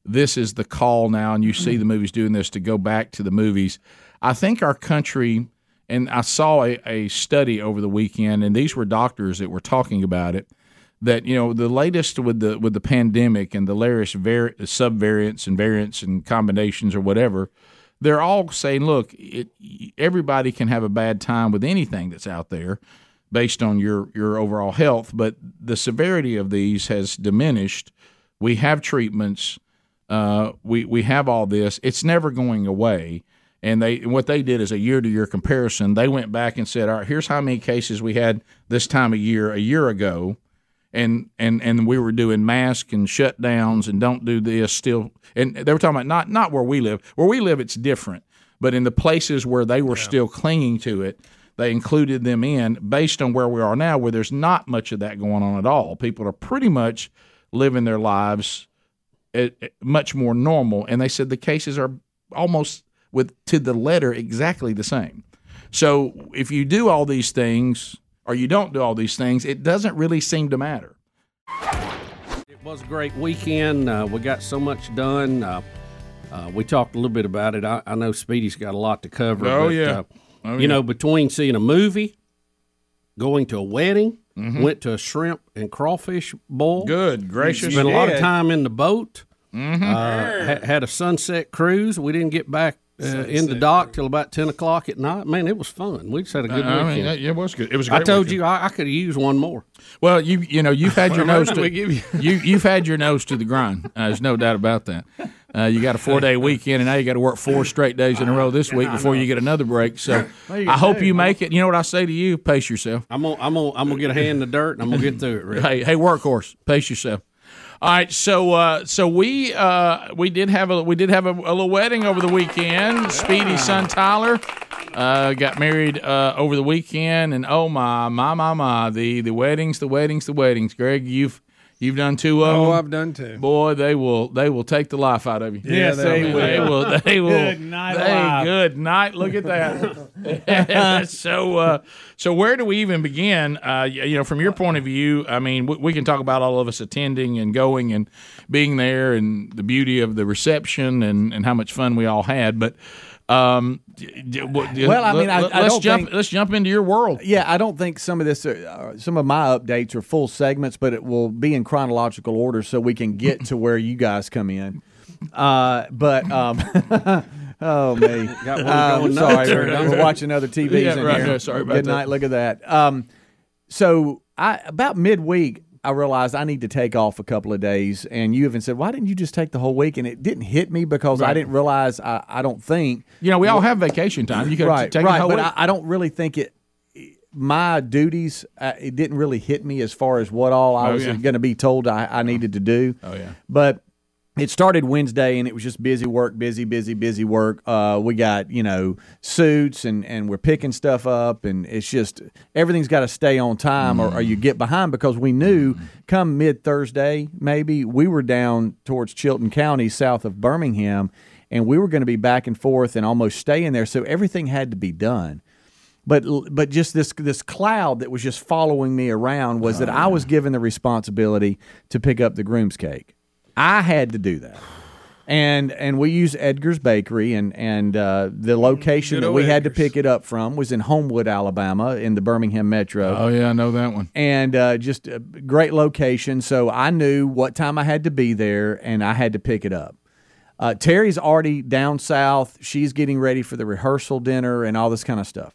Speaker 1: this is the call now, and you see the movies doing this to go back to the movies. I think our country, and I saw a, a study over the weekend, and these were doctors that were talking about it. That you know the latest with the with the pandemic and the various vari- subvariants and variants and combinations or whatever, they're all saying, look, it, everybody can have a bad time with anything that's out there based on your your overall health, but the severity of these has diminished. We have treatments. Uh, we we have all this. It's never going away. And they what they did is a year to year comparison. They went back and said, all right, here's how many cases we had this time of year a year ago, and and and we were doing mask and shutdowns and don't do this still. And they were talking about not not where we live. Where we live, it's different. But in the places where they were still clinging to it, they included them in based on where we are now, where there's not much of that going on at all. People are pretty much living their lives it, it- much more normal, and they said the cases are almost with to the letter exactly the same. So if you do all these things or you don't do all these things, it doesn't really seem to matter.
Speaker 2: It was a great weekend. Uh, we got so much done. Uh, uh, we talked a little bit about it. I, I know Speedy's got a lot to cover.
Speaker 1: Oh,
Speaker 2: but,
Speaker 1: yeah.
Speaker 2: Uh,
Speaker 1: Oh,
Speaker 2: you
Speaker 1: yeah.
Speaker 2: know, between seeing a movie, going to a wedding,
Speaker 1: Mm-hmm.
Speaker 2: went to a shrimp and crawfish bowl.
Speaker 1: Good gracious!
Speaker 2: Spent a lot of time in the boat.
Speaker 1: Mm-hmm.
Speaker 2: Uh, ha- had a sunset cruise. We didn't get back uh, in the dock till about ten o'clock at night. Man, it was fun. We just had a good
Speaker 1: I
Speaker 2: weekend.
Speaker 1: mean, it was good. It was.
Speaker 2: I told
Speaker 1: weekend.
Speaker 2: you I, I could use one more.
Speaker 1: Well, you you know you've had your nose to
Speaker 5: give you-
Speaker 1: you you've had your nose to the grind. Uh, there's no doubt about that. Uh, you got a four day weekend, and now you got to work four straight days in a row this week before you get another break. So I hope you make it. You know what I say to you? Pace yourself.
Speaker 2: I'm gonna, I'm gonna, I'm gonna get a hand in the dirt and I'm gonna get through it. Rick.
Speaker 1: Hey, hey, workhorse, pace yourself. All right, so uh, so we uh, we did have a we did have a, a little wedding over the weekend. Speedy son Tyler uh, got married uh, over the weekend, and oh my my my my the the weddings the weddings the weddings. Greg, you've you've done two of
Speaker 5: Oh,
Speaker 1: them.
Speaker 5: I've done two.
Speaker 1: Boy, they will they will take the life out of you.
Speaker 5: Yes, they will.
Speaker 1: They will. They will.
Speaker 4: Good night,
Speaker 1: They,
Speaker 4: life.
Speaker 1: good night. Look at that. so, uh, so where do we even begin? Uh, you know, from your point of view, I mean, we, we can talk about all of us attending and going and being there, and the beauty of the reception and, and how much fun we all had. But, um, d- d- what-
Speaker 4: Well, I mean, I- I
Speaker 1: let's
Speaker 4: don't
Speaker 1: jump.
Speaker 4: think-
Speaker 1: let's jump into your world.
Speaker 4: Yeah, I don't think some of this, uh, some of my updates are full segments, but it will be in chronological order so we can get to where you guys come in. Uh, but um, oh me,
Speaker 2: Got one going
Speaker 4: sorry,
Speaker 2: nuts
Speaker 4: we're, we're watching other TVs
Speaker 1: Yeah,
Speaker 4: in
Speaker 1: right,
Speaker 4: here.
Speaker 1: yeah, sorry about
Speaker 4: Good
Speaker 1: that.
Speaker 4: night. Look at that. Um, so I about midweek. I realized I need to take off a couple of days, and you even said, "Why didn't you just take the whole week?" And it didn't hit me because I didn't realize. I, I don't think
Speaker 1: You know, we all have vacation time. You could
Speaker 4: right,
Speaker 1: take
Speaker 4: right. But
Speaker 1: week.
Speaker 4: I, I don't really think it. my duties, uh, it didn't really hit me as far as what all I
Speaker 1: Oh,
Speaker 4: was
Speaker 1: yeah.
Speaker 4: going to be told I, I needed to do.
Speaker 1: Oh, yeah.
Speaker 4: But it started Wednesday and it was just busy work, busy, busy, busy work. Uh, we got, you know, suits and, and we're picking stuff up and it's just everything's got to stay on time or, or you get behind because we knew come mid Thursday, maybe we were down towards Chilton County south of Birmingham and we were going to be back and forth and almost staying there. So everything had to be done but but just this this cloud that was just following me around was that I was given the responsibility to pick up the groom's cake. I had to do that. And and we use Edgar's Bakery and and uh, the location that we had to pick it up from was in Homewood, Alabama, in the Birmingham metro
Speaker 1: Oh yeah, I know that one.
Speaker 4: and uh, just a great location. So I knew what time I had to be there, and I had to pick it up. Uh, Terry's already down south. She's getting ready for the rehearsal dinner and all this kind of stuff.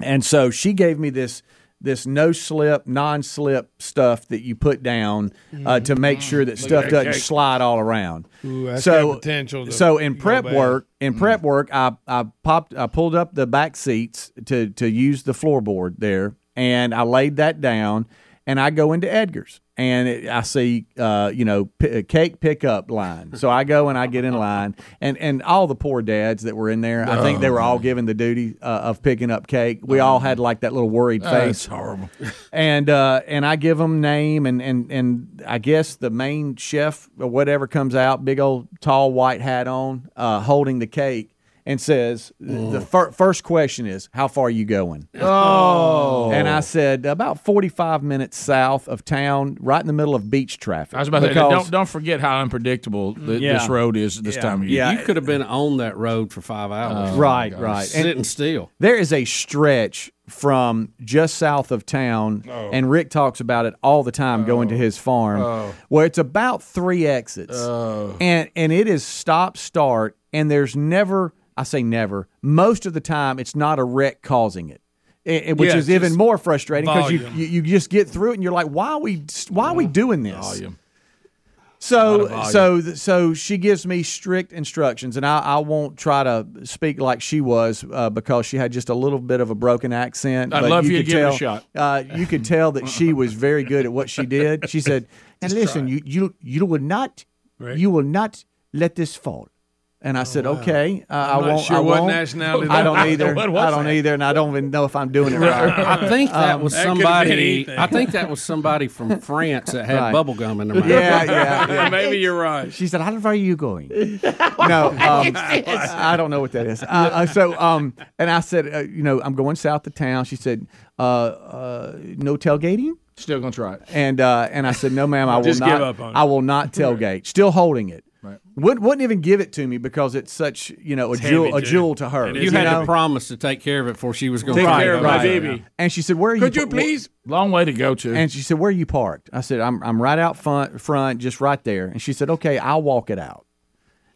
Speaker 4: And so she gave me this this no slip, non slip stuff that you put down uh, to make sure that stuff
Speaker 5: that
Speaker 4: doesn't
Speaker 5: cake.
Speaker 4: slide all around.
Speaker 5: Ooh, that's
Speaker 4: so
Speaker 5: got potential to
Speaker 4: so in
Speaker 5: go
Speaker 4: prep
Speaker 5: bad.
Speaker 4: work, in prep work, I I popped I pulled up the back seats to to use the floorboard there, and I laid that down, and I go into Edgar's, and it, I see uh, you know p- a cake pickup line. So I go and I get in line, and and all the poor dads that were in there, I think they were all given the duty uh, of picking up cake. We all had like that little worried face
Speaker 1: That's horrible.
Speaker 4: and uh, and I give them name and and and I guess the main chef or whatever comes out, big old tall white hat on, uh, holding the cake, and says the mm. fir- first question is, "How far are you going?"
Speaker 1: Oh,
Speaker 4: And I said about forty five minutes south of town, right in the middle of beach traffic.
Speaker 1: I was about to say, don't don't forget how unpredictable th-
Speaker 4: Yeah.
Speaker 1: this road is this time of year.
Speaker 4: Yeah.
Speaker 2: You could have been on that road for five hours,
Speaker 4: right, right. And
Speaker 2: sitting still.
Speaker 4: There is a stretch from just south of town, and Rick talks about it all the time going to his farm, where it's about three exits, and and it is stop start, and there's never, I say never, most of the time it's not a wreck causing it. It- it- which
Speaker 5: Yeah,
Speaker 4: is even more frustrating because you, you you just get through it and you're like, why are we why are we doing this?
Speaker 1: Volume.
Speaker 4: So so so she gives me strict instructions, and I, I won't try to speak like she was uh, because she had just a little bit of a broken accent.
Speaker 1: I'd
Speaker 4: but
Speaker 1: love
Speaker 4: you
Speaker 1: you
Speaker 4: could
Speaker 1: to give it a
Speaker 4: tell,
Speaker 1: shot.
Speaker 4: Uh, you could tell that she was very good at what she did. She said, "And listen, you you you will not
Speaker 5: Right.
Speaker 4: you will not let this fall." And I said, "Okay, uh, I
Speaker 5: not
Speaker 4: won't.
Speaker 5: sure
Speaker 4: I
Speaker 5: what
Speaker 4: won't.
Speaker 5: nationality
Speaker 4: I don't either. I don't
Speaker 5: that?
Speaker 4: either, and I don't even know if I'm doing it right."
Speaker 2: I think that was
Speaker 5: that
Speaker 2: somebody.
Speaker 5: anything.
Speaker 2: I think that was somebody from France that had
Speaker 4: Right.
Speaker 2: bubble gum in their mouth.
Speaker 4: yeah, yeah, yeah.
Speaker 5: Maybe you're right.
Speaker 4: She said, "How far are you going?" no, um, I don't know what that is. Uh, uh, so, um, and I said, uh, "You know, I'm going south of town." She said, uh, uh, "No tailgating."
Speaker 1: Still gonna try it.
Speaker 4: And uh, and I said, "No, ma'am, I will
Speaker 5: Just
Speaker 4: not.
Speaker 5: give up on.
Speaker 4: I will not tailgate." Still holding it.
Speaker 1: Right.
Speaker 4: Wouldn't, wouldn't even give it to me because it's such you know a jewel
Speaker 5: heavy,
Speaker 4: a
Speaker 5: too.
Speaker 4: jewel to her.
Speaker 5: It
Speaker 2: You had
Speaker 4: know?
Speaker 2: to promise to take care of it before she was going
Speaker 5: Take
Speaker 2: to
Speaker 4: Right,
Speaker 5: care of my baby.
Speaker 4: And she said, "Where are you?
Speaker 5: Could
Speaker 4: you?
Speaker 5: you please?
Speaker 1: Long way to go to.
Speaker 4: And she said, "Where are you parked?" I said, "I'm I'm right out front, front, just right there." And she said, "Okay, I'll walk it out."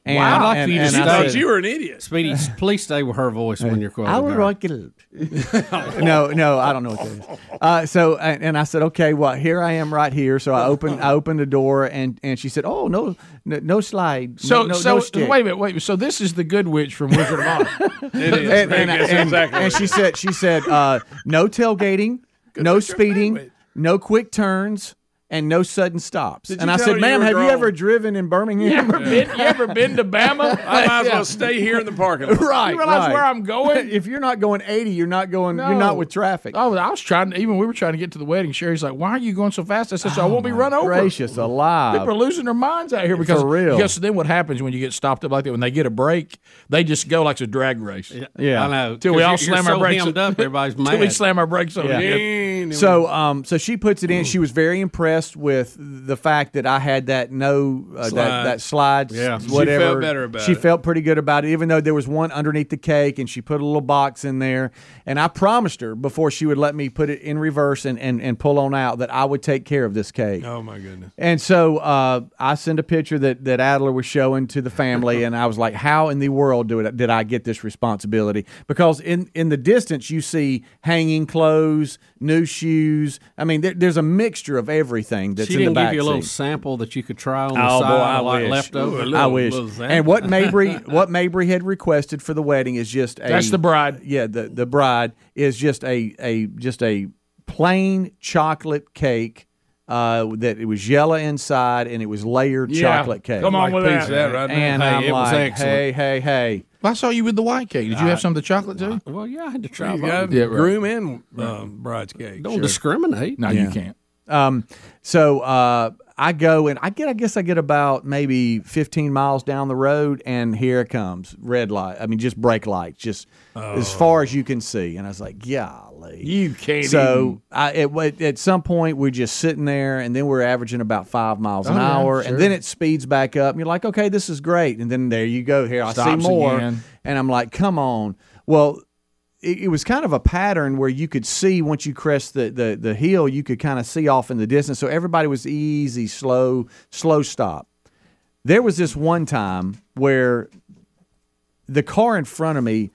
Speaker 4: And,
Speaker 2: Wow. I'd like
Speaker 4: and,
Speaker 2: for you to
Speaker 4: and
Speaker 5: thought you were an idiot.
Speaker 2: Speedy, please stay with her voice when you're quoting
Speaker 4: I will
Speaker 2: her.
Speaker 4: rock it no, no, I don't know what that is. Uh, so, and, and I said, okay, well, here I am right here. So I opened, I opened the door, and and she said, oh no, no, no slide.
Speaker 1: so
Speaker 4: no, no,
Speaker 1: so
Speaker 4: no stick.
Speaker 1: wait a minute, wait. a minute. So this is the good witch from Wizard of Oz.
Speaker 5: It is.
Speaker 4: And, and,
Speaker 5: That's
Speaker 4: and-
Speaker 5: exactly
Speaker 4: and she said, she said, uh, no tailgating, no speeding, no quick turns, and no sudden stops.
Speaker 5: Did
Speaker 4: and I said,
Speaker 5: her you
Speaker 4: ma'am,
Speaker 5: were
Speaker 4: have you ever driven in Birmingham?
Speaker 1: Been- you ever been to Bama?
Speaker 5: I might as well stay here in the parking lot.
Speaker 4: right,
Speaker 1: You realize
Speaker 4: right.
Speaker 1: where I'm going?
Speaker 4: if you're not going 80, you're not going. You're not with traffic.
Speaker 1: Oh, I was trying. Even we were trying to get to the wedding. Sherry's like, "Why are you going so fast?" I said, "So I won't be run over."
Speaker 4: Gracious alive.
Speaker 1: People are losing their minds out here because
Speaker 4: For real.
Speaker 1: Because then what happens when you get stopped up like that? When they get a break, they just go like it's a drag race.
Speaker 4: Yeah.
Speaker 2: I know.
Speaker 1: Till we
Speaker 2: 'Cause
Speaker 1: all slam
Speaker 2: you're
Speaker 1: our brakes.
Speaker 2: hemmed up, everybody's
Speaker 1: Till we slam our brakes on
Speaker 4: Yeah.
Speaker 1: it.
Speaker 4: So, um, so she puts it in. She was very impressed with the fact that I had that no uh, that
Speaker 5: Slide.
Speaker 4: that slide,
Speaker 2: Yeah.
Speaker 5: She
Speaker 4: whatever.
Speaker 5: felt better about
Speaker 4: she
Speaker 5: it.
Speaker 4: felt pretty good about it, even though there was one underneath the cake, and she put a little box in there. And I promised her before she would let me put it in reverse and and, and pull on out that I would take care of this cake.
Speaker 5: Oh my goodness.
Speaker 4: And so uh, I sent a picture that, that Adler was showing to the family, and I was like, "How in the world do it, did I get this responsibility?" Because in, in the distance, you see hanging clothes, new shoes. I mean, there, there's a mixture of everything. Everything that's
Speaker 2: She
Speaker 4: in the
Speaker 2: didn't give you a little
Speaker 4: seat.
Speaker 2: sample that you could try on the
Speaker 4: Oh, boy,
Speaker 2: side,
Speaker 4: I
Speaker 2: like
Speaker 4: wish.
Speaker 2: leftover.
Speaker 5: Ooh, a
Speaker 4: I
Speaker 5: little-
Speaker 4: wish.
Speaker 5: little sample.
Speaker 4: And what Mabry what Mabry had requested for the wedding is just a
Speaker 1: That's the bride.
Speaker 4: Yeah, the the bride is just a a just a plain chocolate cake uh, that it was yellow inside and it was layered
Speaker 1: Yeah.
Speaker 4: chocolate cake.
Speaker 1: Come on
Speaker 5: Like
Speaker 1: with
Speaker 5: a
Speaker 1: that.
Speaker 5: that right now.
Speaker 4: And
Speaker 5: Hey,
Speaker 4: I'm
Speaker 5: it was
Speaker 4: like,
Speaker 5: excellent.
Speaker 4: hey, hey, hey.
Speaker 1: Well, I saw you with the white cake. Did you have some of the chocolate too?
Speaker 2: Well, yeah, I had to try.
Speaker 5: You got
Speaker 1: Yeah, right.
Speaker 5: groom and um, bride's cake.
Speaker 2: Don't discriminate.
Speaker 1: No,
Speaker 4: Yeah.
Speaker 1: you can't.
Speaker 4: Um, so uh, I go and I get, I guess I get about maybe 15 miles down the road, and here it comes, red light. I mean, just brake lights, just as far as you can see. And I was like, golly,
Speaker 1: You can't.
Speaker 4: So I, at, at some point we're just sitting there, and then we're averaging about five miles an
Speaker 1: Oh, yeah,
Speaker 4: hour,
Speaker 1: sure.
Speaker 4: and then it speeds back up, and you're like, okay, this is great, and then there you go. Here I see more,
Speaker 1: again.
Speaker 4: and I'm like, come on. Well, it, it was kind of a pattern where you could see once you crest the, the, the hill, you could kind of see off in the distance. So everybody was easy, slow, slow stop. There was this one time where the car in front of me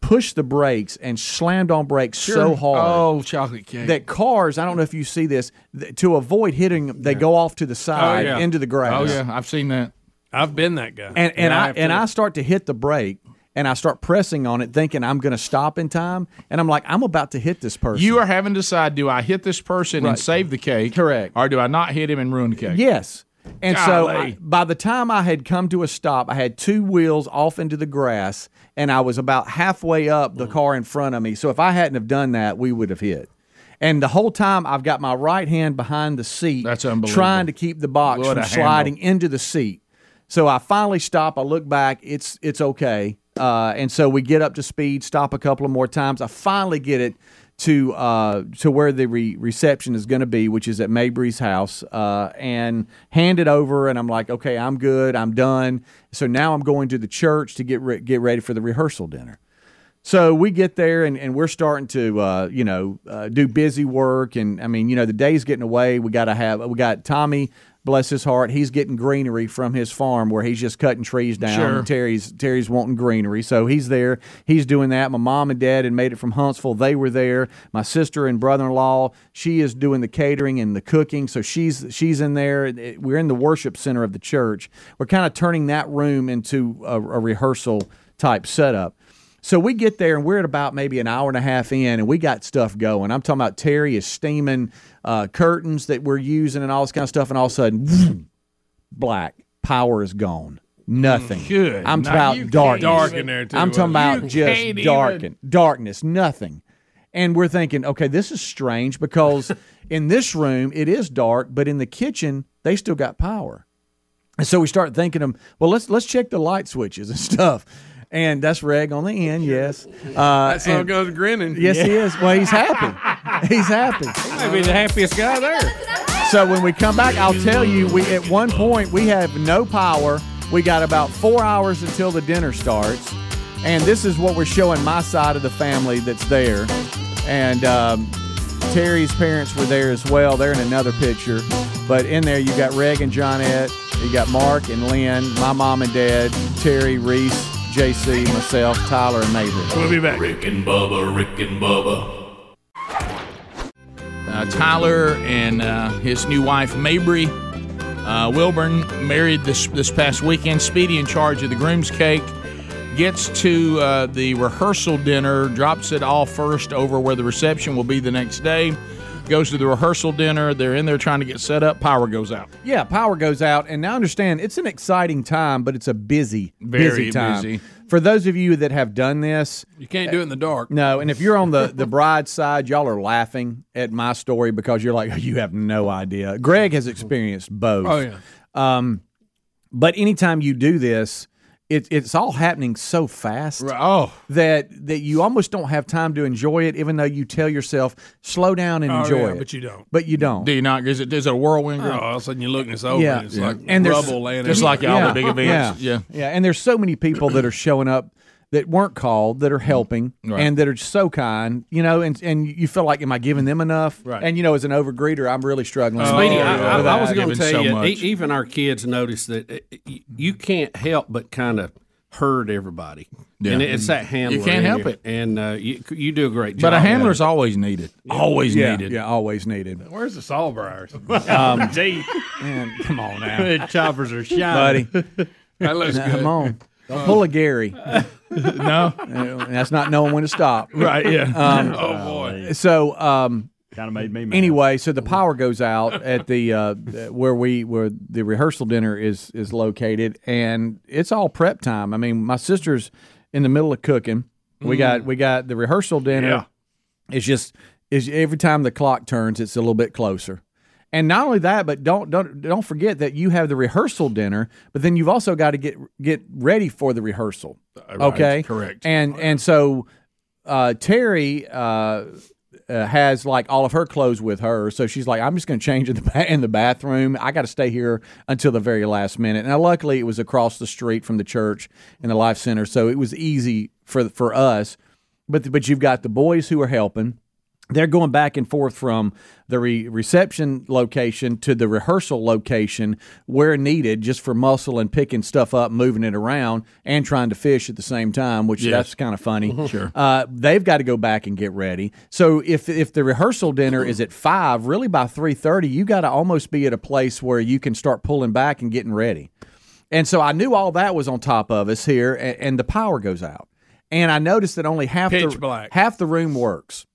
Speaker 4: pushed the brakes and slammed on brakes so hard
Speaker 1: Oh, chocolate cake.
Speaker 4: that cars, I don't know if you see this, th- to avoid hitting, they go off to the side oh,
Speaker 5: yeah.
Speaker 4: into the grass.
Speaker 1: oh yeah, I've seen that.
Speaker 5: I've been that guy.
Speaker 4: And and
Speaker 5: Yeah,
Speaker 4: I
Speaker 5: have
Speaker 4: and. I start to hit the brake and I start pressing on it thinking I'm going to stop in time and I'm like I'm about to hit this person.
Speaker 1: You are having to decide: do I hit this person and save the cake,
Speaker 4: Correct.
Speaker 1: or do I not hit him and ruin the cake?
Speaker 4: Yes. And so I, by the time I had come to a stop, I had two wheels off into the grass and I was about halfway up the car in front of me. So if I hadn't have done that, we would have hit. And the whole time I've got my right hand behind the seat
Speaker 1: That's unbelievable.
Speaker 4: trying to keep the box
Speaker 1: What
Speaker 4: from
Speaker 1: a handle.
Speaker 4: sliding into the seat. So I finally stop. I look back. It's it's okay. Uh, and so we get up to speed. Stop a couple of more times. I finally get it to uh, to where the re- reception is going to be, which is at Mabry's house, uh, and hand it over. And I'm like, okay, I'm good. I'm done. So now I'm going to the church to get re- get ready for the rehearsal dinner. So we get there and, and we're starting to, uh, you know, uh, do busy work. And I mean, you know, the day's getting away. We got to have, we got Tommy, bless his heart, he's getting greenery from his farm where he's just cutting trees down.
Speaker 1: Sure.
Speaker 4: Terry's, Terry's wanting greenery. So he's there. He's doing that. My mom and dad had made it from Huntsville. They were there. My sister and brother in law, she is doing the catering and the cooking. So she's, she's in there. We're in the worship center of the church. We're kind of turning that room into a, a rehearsal type setup. So we get there and we're at about maybe an hour and a half in, and we got stuff going. I'm talking about Terry is steaming uh, curtains that we're using and all this kind of stuff, and all of a sudden, black power is gone. Nothing.
Speaker 1: Good
Speaker 4: I'm talking about darkness.
Speaker 5: Dark in there, too,
Speaker 4: I'm talking
Speaker 5: wasn't
Speaker 4: about
Speaker 1: You
Speaker 4: just darken, darkness, nothing. And we're thinking, okay, this is strange because in this room it is dark, but in the kitchen they still got power. And so we start thinking well, let's let's check the light switches and stuff. And that's Reg on the end, yes. Uh,
Speaker 5: that son
Speaker 4: and-
Speaker 5: goes grinning.
Speaker 4: yes, he is. Well, he's happy. He's happy.
Speaker 2: He might Maybe the happiest guy there.
Speaker 4: So when we come back, I'll tell you. We at one point we have no power. We got about four hours until the dinner starts, and this is what we're showing my side of the family that's there. And um, Terry's parents were there as well. They're in another picture, but in there you got Reg and Johnette. You got Mark and Lynn, my mom and dad, Terry, Reese, JC, myself, Tyler, and Mabry.
Speaker 1: We'll be back.
Speaker 3: Rick and Bubba, Rick and Bubba.
Speaker 1: uh, Tyler and uh, his new wife Mabry uh, Wilburn married this this past weekend. Speedy in charge of the groom's cake gets to uh, the rehearsal dinner, drops it all first over where the reception will be the next day. Goes to the rehearsal dinner. They're in there trying to get set up. Power goes out.
Speaker 4: Yeah, power goes out, and now understand it's an exciting time, but it's a busy,
Speaker 1: Very
Speaker 4: busy time.
Speaker 1: busy.
Speaker 4: For those of you that have done this,
Speaker 5: You can't do it in the dark.
Speaker 4: no, and if you're on the the bride's side, y'all are laughing at my story because you're like, you have no idea. Greg has experienced both.
Speaker 5: Oh yeah.
Speaker 4: Um, but anytime you do this, it, it's all happening so fast
Speaker 1: Oh,
Speaker 4: that that you almost don't have time to enjoy it, even though you tell yourself slow down and
Speaker 5: Oh,
Speaker 4: enjoy
Speaker 5: yeah,
Speaker 4: it.
Speaker 5: but you don't.
Speaker 4: But you don't.
Speaker 1: do you not? Is it is it a whirlwind?
Speaker 5: Oh, all of a sudden you look and it's over.
Speaker 4: Yeah.
Speaker 5: and it's
Speaker 4: Yeah.
Speaker 5: like
Speaker 4: And there's-
Speaker 5: rubble laying
Speaker 1: Just like all the big events.
Speaker 4: Yeah.
Speaker 1: Yeah.
Speaker 4: yeah. And there's so many people that are showing up that weren't called that are mm-hmm. helping
Speaker 1: Right.
Speaker 4: and that are so kind, you know, and and you feel like, am I giving them enough?
Speaker 1: Right.
Speaker 4: And you know, as an overgreeter, I'm really struggling.
Speaker 5: Oh,
Speaker 2: Speedy. I, I-
Speaker 4: with
Speaker 2: I was going to tell
Speaker 1: so
Speaker 2: you,
Speaker 1: much.
Speaker 2: even our kids notice that you can't help but kind of hurt everybody. and it's that mm-hmm. handler.
Speaker 1: You can't help
Speaker 2: you.
Speaker 1: it.
Speaker 2: and uh, you you do a great job.
Speaker 1: But a
Speaker 2: at it.
Speaker 1: handler's always needed. Always
Speaker 4: Yeah,
Speaker 1: needed.
Speaker 4: yeah, always needed.
Speaker 5: Where's the sawbriars?
Speaker 6: Um, Gee,
Speaker 4: Man, come on now,
Speaker 6: the choppers are shining.
Speaker 4: buddy.
Speaker 5: that looks good.
Speaker 4: Come on. Don't pull a Gary.
Speaker 1: No,
Speaker 4: That's not knowing when to stop.
Speaker 1: right? Yeah.
Speaker 5: Oh boy.
Speaker 4: So, um,
Speaker 6: Kind of made me mad.
Speaker 4: anyway, so the power goes out at the uh, where we where the rehearsal dinner is is located, and it's all prep time. I mean, my sister's in the middle of cooking. We got we got the rehearsal dinner.
Speaker 1: Yeah.
Speaker 4: It's just is every time the clock turns, it's a little bit closer. And not only that, but don't don't don't forget that you have the rehearsal dinner, but then you've also got to get get ready for the rehearsal. okay,
Speaker 1: correct.
Speaker 4: And and so uh, Terry uh, uh, has like all of her clothes with her, so she's like, I'm just going to change in the ba- in the bathroom. I got to stay here until the very last minute. Now, luckily, it was across the street from the church and the Life Center, so it was easy for for us. But but you've got the boys who are helping they're going back and forth from the re- reception location to the rehearsal location where needed just for muscle and picking stuff up moving it around and trying to fish at the same time which that's kind of funny. Sure. Uh, they've got to go back and get ready. So if if the rehearsal dinner is at five really by 3.30 you got to almost be at a place where you can start pulling back and getting ready. And so I knew all that was on top of us here, and, and the power goes out. And I noticed that only half
Speaker 5: Pitch
Speaker 4: the
Speaker 5: black.
Speaker 4: half the room works,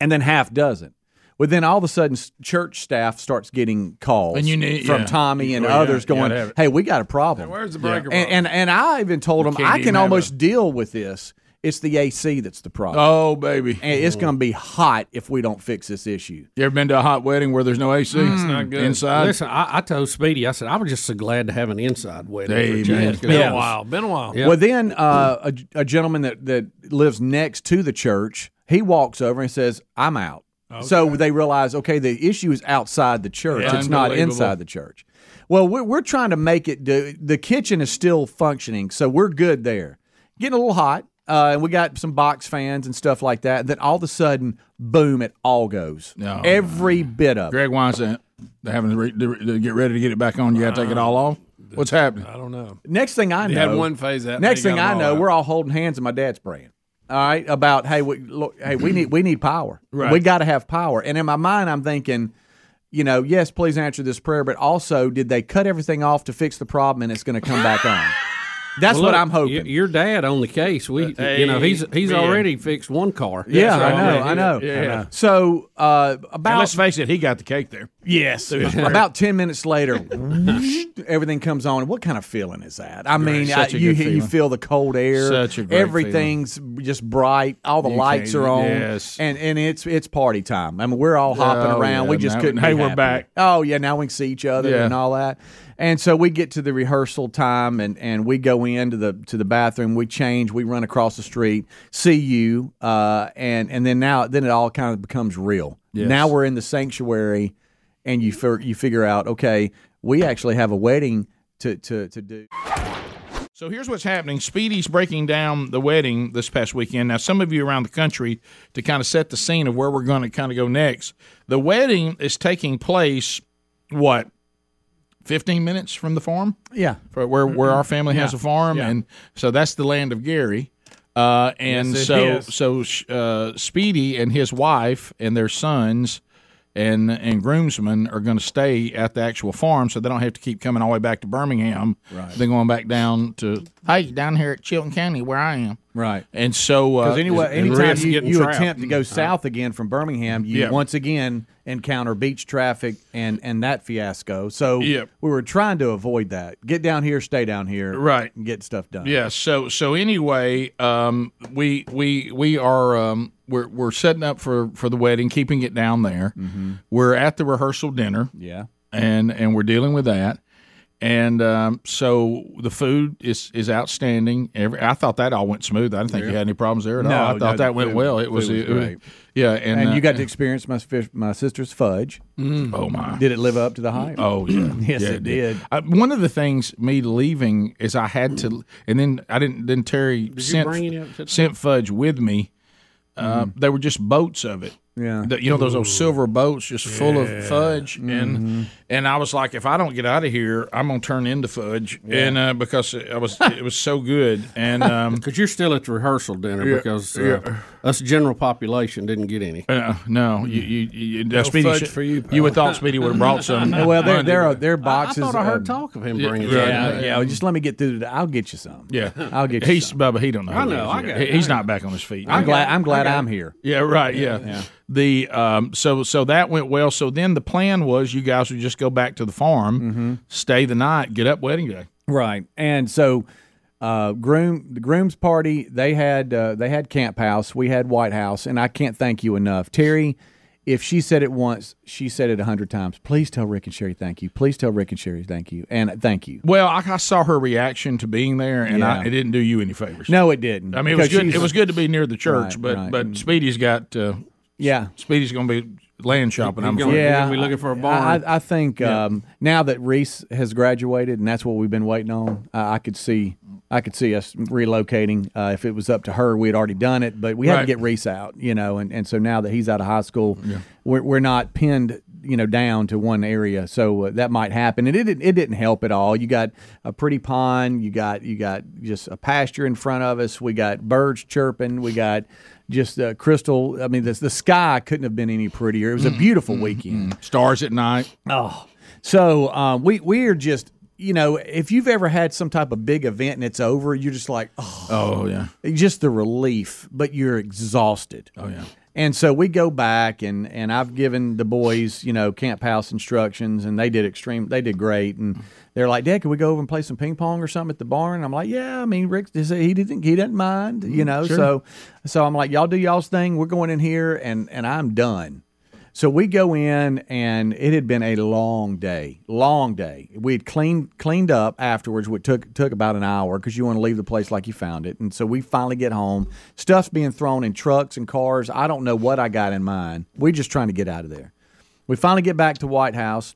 Speaker 4: and then half doesn't. Well, then all of a sudden, church staff starts getting calls
Speaker 1: And you need-
Speaker 4: from
Speaker 1: yeah.
Speaker 4: Tommy and
Speaker 1: Well,
Speaker 4: others
Speaker 1: you gotta
Speaker 4: going,
Speaker 1: have
Speaker 4: "Hey, we got a problem."
Speaker 5: Where's the breaker?
Speaker 4: and, and and I even told them I can almost
Speaker 1: a-
Speaker 4: deal with this. It's the AC that's the problem,
Speaker 1: Oh, baby.
Speaker 4: and it's going to be hot if we don't fix this issue.
Speaker 1: You ever been to a hot wedding where there's no AC? It's
Speaker 5: not good.
Speaker 1: Inside?
Speaker 2: Listen, I, I told Speedy, I said I was just so glad to have an inside wedding. for a
Speaker 1: Amen.
Speaker 2: change, 'cause
Speaker 5: been
Speaker 2: that
Speaker 5: a while. Been a while.
Speaker 2: Yeah.
Speaker 4: Well, then uh, a, a gentleman that, that lives next to the church, he walks over and says, "I'm out." So they realize, okay, the issue is outside the church;
Speaker 1: Yeah.
Speaker 4: it's not inside the church. Well, we're, we're trying to make it. Do, the kitchen is still functioning, so we're good there. Getting a little hot, uh, and we got some box fans and stuff like that. And Then all of a sudden, boom! It all goes.
Speaker 1: No.
Speaker 4: Every bit of it.
Speaker 1: Greg Wine said they're having to, re- to, to get ready to get it back on. You got to take it all off. What's happening?
Speaker 5: I don't know.
Speaker 4: Next thing I know,
Speaker 5: You had one phase out.
Speaker 4: Next thing I know,
Speaker 5: out.
Speaker 4: we're all holding hands and my dad's praying. All right, about hey, we, look, hey, we need we need power.
Speaker 1: Right.
Speaker 4: We got to have power. And in my mind, I'm thinking, you know, yes, please answer this prayer, but also, did they cut everything off to fix the problem and it's going to come back on? That's
Speaker 2: Well,
Speaker 4: what
Speaker 2: look,
Speaker 4: I'm hoping.
Speaker 2: y- Your dad on the case. We, you know, he's he's
Speaker 1: man.
Speaker 2: already fixed one car.
Speaker 4: yeah,
Speaker 1: That's
Speaker 4: I
Speaker 1: right.
Speaker 4: know,
Speaker 1: Yeah,
Speaker 4: I know.
Speaker 1: yeah, yeah.
Speaker 4: So uh,
Speaker 1: And
Speaker 4: about
Speaker 1: let's face it, he got the cake there.
Speaker 4: Yes. About 10 minutes later, everything comes on. What kind of feeling is that? I mean,
Speaker 1: such
Speaker 4: I-
Speaker 1: a
Speaker 4: you, you feel the cold air.
Speaker 1: Such a great
Speaker 4: Everything's just bright. All the
Speaker 1: You
Speaker 4: lights are on.
Speaker 1: yes.
Speaker 4: And and it's it's party time. I mean, we're all hopping
Speaker 1: Oh,
Speaker 4: around. we just couldn't
Speaker 1: hey, we're
Speaker 4: happier.
Speaker 1: back.
Speaker 4: Oh, yeah, now we can see each other
Speaker 1: Yeah.
Speaker 4: and all that. And so we get to the rehearsal time and, and we go into the to the bathroom, we change, we run across the street, see you, uh, and and then now then it all kind of becomes real.
Speaker 1: Yes.
Speaker 4: Now we're in the sanctuary and you fir- you figure out, okay, we actually have a wedding to to, to do.
Speaker 1: So here's what's happening. Speedy's breaking down the wedding this past weekend. Now, some of you around the country, to kind of set the scene of where we're going to kind of go next, the wedding is taking place, what, 15 minutes from the farm?
Speaker 4: Yeah.
Speaker 1: For where, where our family has a farm. And so that's the land of Gary. Uh, and
Speaker 5: Yes,
Speaker 1: so,
Speaker 5: is.
Speaker 1: so uh, Speedy and his wife and their sons and and groomsmen are going to stay at the actual farm, so they don't have to keep coming all the way back to Birmingham. Right. They're going back down to hey down here at Chilton County where I am.
Speaker 4: Right.
Speaker 1: And so uh,
Speaker 4: Because anyway, anytime you, you attempt to go south again from Birmingham, you
Speaker 1: Yeah.
Speaker 4: once again encounter beach traffic and and that fiasco. So
Speaker 1: Yep.
Speaker 4: we were trying to avoid that. Get down here, stay down here,
Speaker 1: Right.
Speaker 4: and get stuff done.
Speaker 1: Yeah. So so anyway, um, we we we are um, we're we're setting up for for the wedding, keeping it down there. We're at the rehearsal dinner,
Speaker 4: yeah.
Speaker 1: and and we're dealing with that. And um, so the food is is outstanding. Every I thought that all went smooth. I didn't think you had any problems there at
Speaker 4: No,
Speaker 1: all. I thought
Speaker 4: the
Speaker 1: that went
Speaker 4: food-
Speaker 1: well. It
Speaker 4: food
Speaker 1: was,
Speaker 4: was
Speaker 1: it was-
Speaker 4: great.
Speaker 1: yeah, and,
Speaker 4: And
Speaker 1: uh,
Speaker 4: you got to experience my fish, my sister's fudge.
Speaker 1: oh my
Speaker 4: Did it live up to the hype?
Speaker 1: Oh yeah,
Speaker 4: Yes,
Speaker 1: Yeah,
Speaker 4: it did.
Speaker 1: I, one of the things me leaving is I had to, and then I didn't. Then Terry
Speaker 2: you
Speaker 1: sent
Speaker 2: bring it up to-
Speaker 1: sent fudge with me. Uh, They were just boats of it.
Speaker 4: Yeah.
Speaker 1: The- you know those old silver boats just full of fudge,
Speaker 4: Mm-hmm.
Speaker 1: and and I was like, if I don't get out of here, I'm gonna turn into fudge, and uh, because I was it was so good, and um,
Speaker 2: Because you're still at the rehearsal dinner because uh, us general population didn't get any.
Speaker 1: uh, no, you you, you uh, Speedy should-
Speaker 5: for you, pal.
Speaker 1: you would thought Speedy would have brought some.
Speaker 4: Well, there, there are there are
Speaker 2: I, I
Speaker 4: boxes.
Speaker 2: thought I heard
Speaker 4: of-
Speaker 2: talk of him bringing
Speaker 1: right.
Speaker 2: it.
Speaker 4: Yeah, yeah. just let me get through. The, I'll get you some.
Speaker 1: Yeah,
Speaker 4: I'll get you
Speaker 1: He's
Speaker 4: some.
Speaker 1: Bubba. He don't know.
Speaker 2: I
Speaker 1: who he
Speaker 2: know,
Speaker 1: is
Speaker 2: I got it.
Speaker 1: He- He's not back on his feet.
Speaker 4: I'm glad. I'm glad I'm here.
Speaker 1: Yeah, right. Yeah. The um so so that went well. So then the plan was you guys would just go back to the farm,
Speaker 4: Mm-hmm.
Speaker 1: stay the night, get up wedding day.
Speaker 4: Right, and so uh, groom the groom's party they had uh, they had camp house, we had White House, and I can't thank you enough, Terry. If she said it once, she said it a hundred times. Please tell Rick and Sherry thank you. Please tell Rick and Sherry thank you, and thank you.
Speaker 1: Well, I, I saw her reaction to being there, and I, it didn't do you any favors.
Speaker 4: No, it didn't.
Speaker 1: I mean it was good. It was good to be near the church,
Speaker 4: Right,
Speaker 1: but
Speaker 4: right.
Speaker 1: but Speedy's got uh,
Speaker 4: Yeah,
Speaker 1: Speedy's going to be land shopping. I'm
Speaker 2: gonna-
Speaker 4: yeah.
Speaker 2: gonna be looking for a barn.
Speaker 4: I, I think um, now that Reese has graduated, and that's what we've been waiting on, uh, I could see. I could see us relocating. Uh, if it was up to her, we had already done it, but we had to get Reese out, you know. And, and so now that he's out of high school, we're, we're not pinned, you know, down to one area. So uh, that might happen, and it didn't, it didn't help at all. You got a pretty pond, you got you got just a pasture in front of us. We got birds chirping. We got just uh, crystal. I mean, the, the sky couldn't have been any prettier. It was a beautiful weekend.
Speaker 1: Stars at night.
Speaker 4: Oh, so um, we we are just you know if you've ever had some type of big event and it's over, you're just like oh,
Speaker 1: Oh yeah.
Speaker 4: just the relief, but you're exhausted.
Speaker 1: Oh yeah.
Speaker 4: And so we go back and and I've given the boys you know camp house instructions and they did extreme they did great and they're like Dad can we go over and play some ping pong or something at the barn I'm like yeah I mean Rick he didn't he doesn't mind you mm, know so so I'm like y'all do y'all's thing we're going in here and and I'm done so we go in, and it had been a long day, long day. We had cleaned cleaned up afterwards, which took took about an hour because you want to leave the place like you found it. And so we finally get home. Stuff's being thrown in trucks and cars. I don't know what I got in mind. We're just trying to get out of there. We finally get back to White House,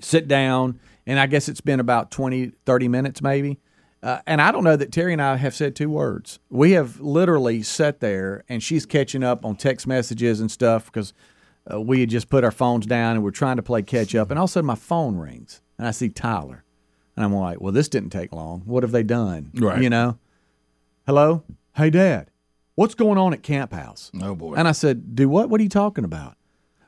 Speaker 4: sit down, and I guess it's been about 20, 30 minutes maybe. Uh, and I don't know that Terry and I have said two words. We have literally sat there, and she's catching up on text messages and stuff because uh, we had just put our phones down and we're trying to play catch up. And all of a sudden, my phone rings, and I see Tyler, and I'm like, "Well, this didn't take long. What have they done?
Speaker 1: Right.
Speaker 4: You know? Hello, hey, Dad, what's going on at Camp House?
Speaker 1: Oh boy.
Speaker 4: And I said, "Do what? What are you talking about?"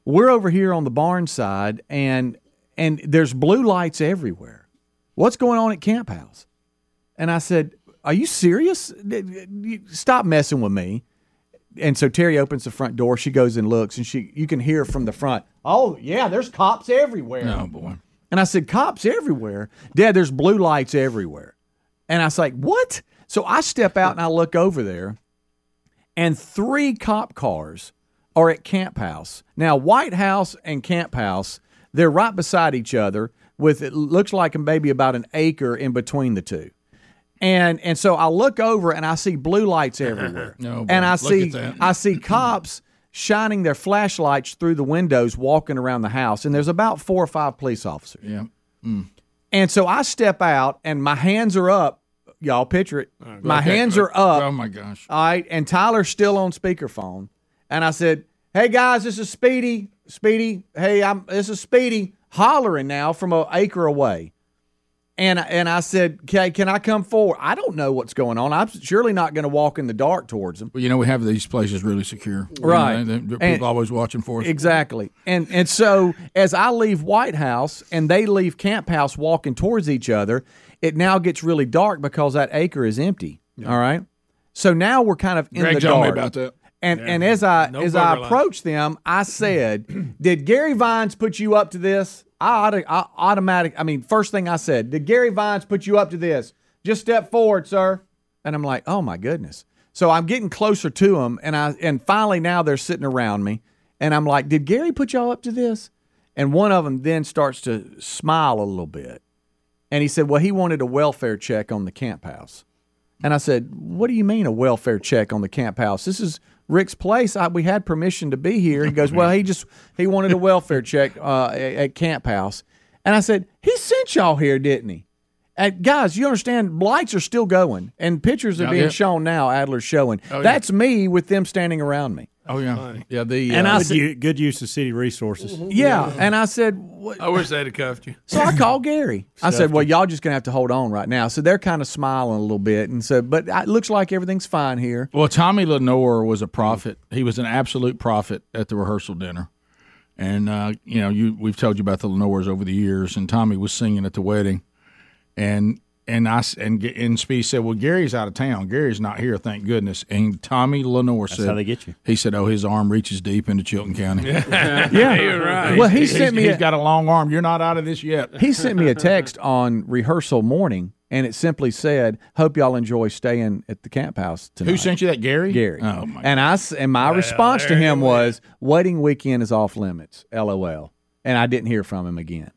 Speaker 4: We're over here on the barn side, and and there's blue lights everywhere. What's going on at Camp House? And I said, "Are you serious? Stop messing with me." And so Terry opens the front door. She goes and looks, and she you can hear from the front. Oh yeah, there's cops everywhere.
Speaker 1: oh boy.
Speaker 4: And I said, Cops everywhere? Dad, there's blue lights everywhere. And I was like, What? So I step out and I look over there, and three cop cars are at Camp House. Now, White House and Camp House, they're right beside each other with it looks like maybe about an acre in between the two. And and so I look over and I see blue lights everywhere.
Speaker 1: Oh, boy.
Speaker 4: and I see. I see cops shining their flashlights through the windows walking around the house and there's about four or five police officers.
Speaker 1: Yeah. Mm.
Speaker 4: And so I step out and my hands are up. Y'all picture it. Uh, my
Speaker 1: Okay.
Speaker 4: hands are up.
Speaker 1: Oh my gosh.
Speaker 4: All right. And Tyler's still on speakerphone. And I said, Hey guys, this is Speedy. Speedy. Hey, I'm this is Speedy hollering now from an acre away. And and I said, Okay, can I come forward? I don't know what's going on. I'm surely not going to walk in the dark towards them.
Speaker 1: Well, you know we have these places really secure. You
Speaker 4: Right.
Speaker 1: know, they- they- people
Speaker 4: And-
Speaker 1: always watching for us.
Speaker 4: Exactly. And and so as I leave White House and they leave Camp House walking towards each other, it now gets really dark because that acre is empty. All right. So now we're kind of in
Speaker 1: Greg
Speaker 4: the dark.
Speaker 1: me about that.
Speaker 4: And and as I
Speaker 5: No
Speaker 4: as I
Speaker 5: booger lights.
Speaker 4: approached them, I said, "Did Gary Vines put you up to this?" I, I automatic. I mean, first thing I said, "Did Gary Vines put you up to this?" Just step forward, sir. And I'm like, "Oh my goodness!" So I'm getting closer to them, and I and finally now they're sitting around me, and I'm like, "Did Gary put y'all up to this?" And one of them then starts to smile a little bit, and he said, "Well, he wanted a welfare check on the camp house." And I said, "What do you mean a welfare check on the camp house? This is Rick's place. I, we had permission to be here." He goes, "Well, he just he wanted a welfare check uh, at, at camp house." And I said, "He sent y'all here, didn't he?" And guys, you understand, lights are still going, and pictures are
Speaker 1: Oh,
Speaker 4: being
Speaker 1: yeah.
Speaker 4: shown now. Adler's showing.
Speaker 1: yeah.
Speaker 4: That's me with them standing around me.
Speaker 1: Oh yeah, yeah. The
Speaker 6: And
Speaker 1: uh,
Speaker 6: I good, u- good use of city resources.
Speaker 4: Yeah, and I said, what?
Speaker 5: I wish they'd have cuffed you.
Speaker 4: So I called Gary. I said, "Well, y'all just gonna have to hold on right now." So they're kind of smiling a little bit, and said, "But it looks like everything's fine here."
Speaker 1: Well, Tommy Lenore was a prophet. He was an absolute prophet at the rehearsal dinner. And uh, you know, you we've told you about the Lenores over the years, and Tommy was singing at the wedding, and and I s- and and Speedy said, "Well, Gary's out of town. Gary's not here, thank goodness." And Tommy Lenore said,
Speaker 6: how they get you.
Speaker 1: He said, "Oh, his arm reaches deep into Chilton County.
Speaker 4: Yeah, you're Right. Well, he
Speaker 1: He's-
Speaker 4: sent me.
Speaker 1: He's
Speaker 4: A,
Speaker 1: got a long arm. You're not out of this yet."
Speaker 4: he sent me a text on rehearsal morning, and it simply said, "Hope y'all enjoy staying at the camp house tonight."
Speaker 1: Who sent you that, Gary?
Speaker 4: Gary.
Speaker 1: Oh my.
Speaker 4: and I s- and my response to him was, "Wedding weekend is off limits." LOL. And I didn't hear from him again.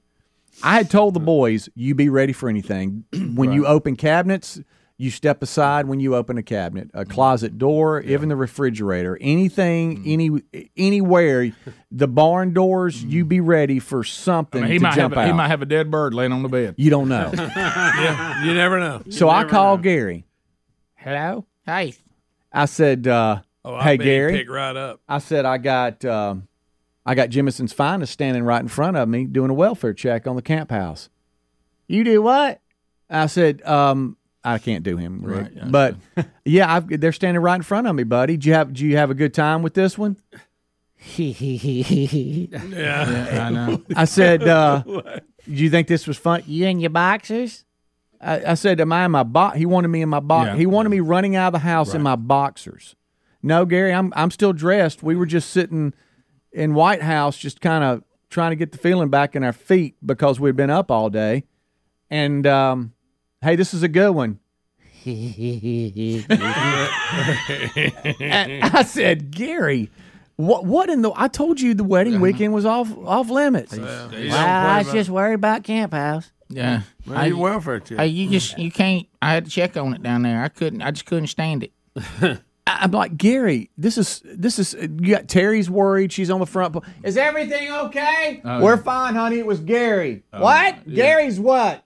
Speaker 4: I had told the boys, "You be ready for anything. when you open cabinets, you step aside when you open a cabinet, a closet door, even the refrigerator, anything, any anywhere, the barn doors. You be ready for something
Speaker 1: he
Speaker 4: to
Speaker 1: might
Speaker 4: jump
Speaker 1: have a, he might have a dead bird laying on the bed.
Speaker 4: you don't know.
Speaker 5: Yeah, you never know.
Speaker 4: so I called Gary.
Speaker 1: Hello. Hey.
Speaker 4: I said, uh,
Speaker 5: Oh,
Speaker 4: "Hey Gary."
Speaker 5: pick right up.
Speaker 4: I said I got um, I got Jemison's finest standing right in front of me doing a welfare check on the camp house. You do what? I said um, I can't do him, Rick.
Speaker 1: Right, yeah.
Speaker 4: but yeah, I've, they're standing right in front of me, buddy. Do you have Did you have a good time with this one?
Speaker 1: Yeah, I know.
Speaker 4: I said, uh, "Do you think this was fun? You in your boxers?" I, I said, "Am I in my box?" He wanted me in my box.
Speaker 1: Yeah.
Speaker 4: He wanted me running out of the house in my boxers. No, Gary, I'm I'm still dressed. We were just sitting in White House, just kind of trying to get the feeling back in our feet because we'd been up all day. And um, hey, this is a good one. and I said, Gary, what what in the? I told you the wedding weekend was off off limits.
Speaker 5: Well,
Speaker 7: I was just worried about camp house.
Speaker 1: Yeah.
Speaker 5: well, you welfare check.
Speaker 1: Hey, you just you can't. I had to check on it down there. I couldn't. I just couldn't stand it.
Speaker 4: I- I'm like Gary. This is this is. You got Terry's worried. She's on the front. po- Is everything okay? Oh, We're fine, honey. It was Gary. Oh, what? Gary's what?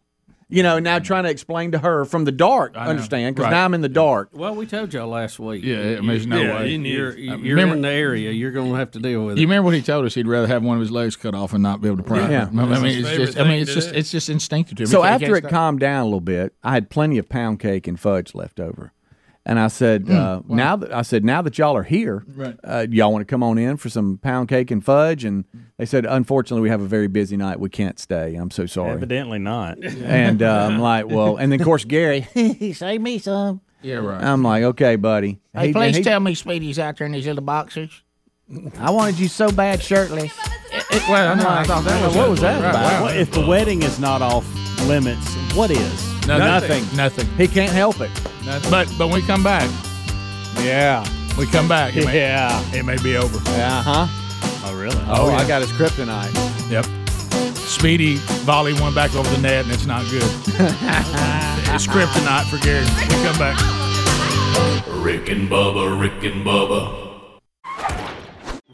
Speaker 4: You know, now trying to explain to her from the dark. Understand? Because
Speaker 1: Right.
Speaker 4: now I'm in the dark.
Speaker 2: Well, we told y'all last week.
Speaker 1: Yeah, I mean, there's no
Speaker 2: Yeah,
Speaker 1: way.
Speaker 2: you- You're, you're
Speaker 1: remember-
Speaker 2: in the area. You're going to have to deal with it.
Speaker 1: You remember what he told us? He'd rather have one of his legs cut off and not be able to pry.
Speaker 4: Yeah.
Speaker 1: I mean, it's just. I mean, it's just.
Speaker 5: do.
Speaker 1: It's just instinctive to him.
Speaker 4: So
Speaker 1: He
Speaker 4: after it
Speaker 1: can't
Speaker 4: calmed down a little bit, I had plenty of pound cake and fudge left over. And I said, uh, now that I said, now that y'all are here,
Speaker 1: Right.
Speaker 4: uh, y'all want to come on in for some pound cake and fudge? And they said, unfortunately, we have a very busy night. We can't stay. I'm so sorry.
Speaker 6: Evidently not.
Speaker 4: And uh, I'm like, well, and then of course Gary,
Speaker 7: Save me some.
Speaker 1: Yeah, right.
Speaker 4: I'm like, okay, buddy.
Speaker 7: Hey,
Speaker 4: He-
Speaker 7: please
Speaker 4: he-
Speaker 7: tell me Speedy's out there in his little boxers.
Speaker 4: I wanted you so bad shirtless.
Speaker 1: well, I, know, I thought that was
Speaker 4: what was that about?
Speaker 1: wow.
Speaker 6: Well, if the wedding is not off limits, what is?
Speaker 1: No,
Speaker 4: Nothing.
Speaker 1: Nothing.
Speaker 4: He can't help it.
Speaker 1: Nothing. But but when we come back,
Speaker 4: Yeah.
Speaker 1: we come back. It may,
Speaker 4: Yeah.
Speaker 1: it may be over.
Speaker 4: Uh huh.
Speaker 6: Oh, really?
Speaker 4: Oh, I got his kryptonite.
Speaker 1: Yep. Speedy volley one back over the net, and it's not good. it's kryptonite for Gary. We come back.
Speaker 3: Rick and Bubba, Rick and Bubba.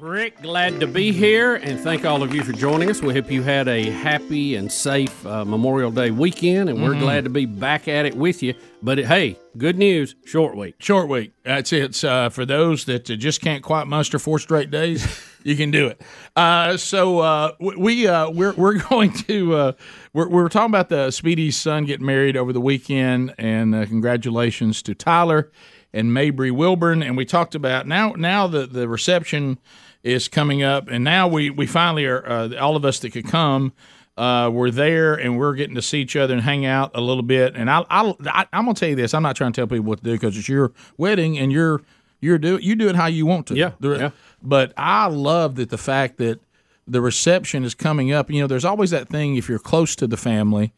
Speaker 2: Rick, glad to be here, and thank all of you for joining us. We hope you had a happy and safe uh, Memorial Day weekend, and we're glad to be back at it with you. But hey, good news, short week.
Speaker 1: Short week. That's it. Uh, for those that uh, just can't quite muster four straight days, you can do it. Uh, so uh, we uh, we're we're going to uh, we're we're talking about the Speedy's son getting married over the weekend, and uh, congratulations to Tyler and Mabry Wilburn. And we talked about now now the the reception is coming up, and now we we finally are uh, all of us that could come. Uh, we're there and we're getting to see each other and hang out a little bit. And I, I, I I'm gonna tell you this: I'm not trying to tell people what to do because it's your wedding and you're you're do you do it how you want to.
Speaker 2: Yeah, yeah.
Speaker 1: But I love that the fact that the reception is coming up. You know, there's always that thing if you're close to the family,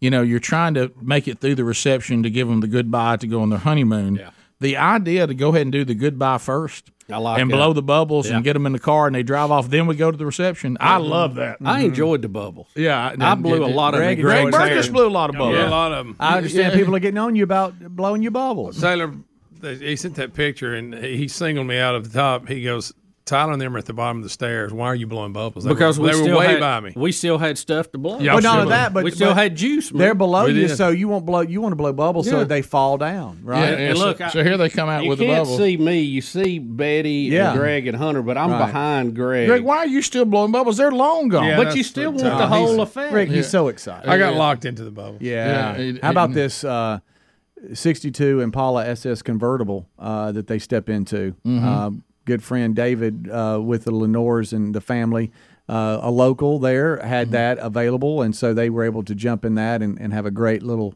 Speaker 1: you know, you're trying to make it through the reception to give them the goodbye to go on their honeymoon.
Speaker 2: Yeah.
Speaker 1: The idea to go ahead and do the goodbye first.
Speaker 2: I like
Speaker 1: and
Speaker 2: that.
Speaker 1: blow the bubbles
Speaker 2: Yeah.
Speaker 1: and get them in the car and they drive off. Then we go to the reception. I mm-hmm. love that.
Speaker 2: I mm-hmm. enjoyed the bubbles.
Speaker 1: Yeah,
Speaker 2: I blew a lot of
Speaker 4: Greg-
Speaker 2: them.
Speaker 1: Greg
Speaker 4: Greg
Speaker 1: Burgess blew a lot of bubbles.
Speaker 5: Yeah, a lot of them.
Speaker 4: I understand
Speaker 1: Yeah.
Speaker 4: people are getting on you about blowing your bubbles.
Speaker 5: Taylor, he sent that picture and he singled me out of the top. He goes, Tyler and them are at the bottom of the stairs. Why are you blowing bubbles? They
Speaker 2: because
Speaker 5: were,
Speaker 2: we
Speaker 5: they were way
Speaker 2: had,
Speaker 5: by me.
Speaker 2: we still had stuff to blow.
Speaker 5: Yeah,
Speaker 4: But not only that, but
Speaker 2: we still
Speaker 4: but
Speaker 2: had juice. man.
Speaker 4: They're below
Speaker 5: We
Speaker 4: you,
Speaker 5: did.
Speaker 4: so you won't blow. You want to blow bubbles so they fall down, right?
Speaker 1: Yeah,
Speaker 2: And
Speaker 1: and
Speaker 2: look,
Speaker 1: so,
Speaker 2: I-
Speaker 1: so here they come out
Speaker 2: you
Speaker 1: with the
Speaker 2: can't see me. You see Betty
Speaker 4: Yeah.
Speaker 2: and Greg and Hunter, but I'm
Speaker 4: Right.
Speaker 2: behind Greg.
Speaker 1: Greg, why are you still blowing bubbles? They're long gone.
Speaker 5: Yeah,
Speaker 2: but you still
Speaker 5: the
Speaker 2: want the whole
Speaker 5: He's-
Speaker 2: effect.
Speaker 4: Rick, he's so excited.
Speaker 5: I got locked into the bubble.
Speaker 4: Yeah.
Speaker 1: Yeah,
Speaker 4: How about this uh, 62 Impala SS convertible uh, that they step into?
Speaker 1: Mm-hmm.
Speaker 4: Uh, good friend David uh, with the Lenores and the family, uh, a local there, had
Speaker 1: Mm-hmm.
Speaker 4: that available. And so they were able to jump in that and, and have a great little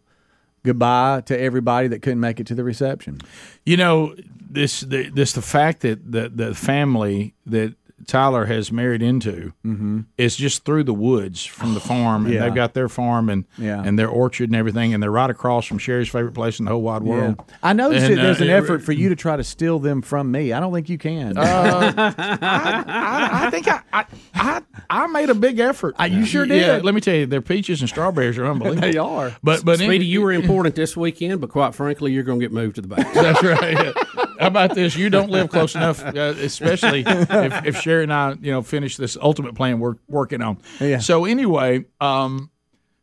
Speaker 4: goodbye to everybody that couldn't make it to the reception.
Speaker 1: You know this the, this the fact that the the family that Tyler has married into mm-hmm. is just through the woods from the farm, and
Speaker 4: Yeah.
Speaker 1: they've got their farm and
Speaker 4: Yeah.
Speaker 1: and their orchard and everything, and they're right across from Sherry's favorite place in the whole wide world.
Speaker 4: Yeah. I noticed
Speaker 1: And,
Speaker 4: that there's
Speaker 1: uh,
Speaker 4: an
Speaker 1: it-
Speaker 4: effort for you to try to steal them from me. I don't think you can.
Speaker 1: Uh, I, I think I, I I I made a big effort.
Speaker 4: Uh, you sure
Speaker 1: Yeah,
Speaker 4: did.
Speaker 1: let me tell you, their peaches and strawberries are unbelievable.
Speaker 4: they are.
Speaker 1: But but
Speaker 2: Speedy,
Speaker 1: any-
Speaker 2: you were important this weekend, but quite frankly, you're going to get moved to the back.
Speaker 1: That's right. Yeah. How about this? You don't live close enough, uh, especially if, if Sherry and I, you know, finish this ultimate plan we're working on.
Speaker 4: Yeah.
Speaker 1: So anyway, um,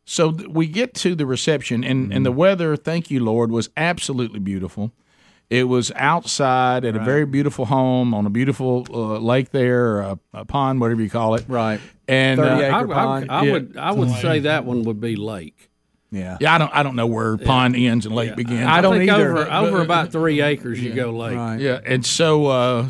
Speaker 1: so th- we get to the reception, and and the weather, thank you Lord, was absolutely beautiful. It was outside at a very beautiful home on a beautiful uh, lake there, or a, a pond, whatever you call it.
Speaker 4: Right.
Speaker 1: And
Speaker 4: 30
Speaker 1: uh,
Speaker 4: acre
Speaker 2: I, I-
Speaker 4: pond.
Speaker 2: I
Speaker 1: Yeah.
Speaker 2: would I would say that one would be lake.
Speaker 4: Yeah.
Speaker 1: yeah, I don't I don't know where pond ends and lake begins.
Speaker 4: I don't
Speaker 2: think
Speaker 4: either.
Speaker 2: Over, over about three acres, you go lake.
Speaker 4: Right.
Speaker 1: Yeah, and so uh,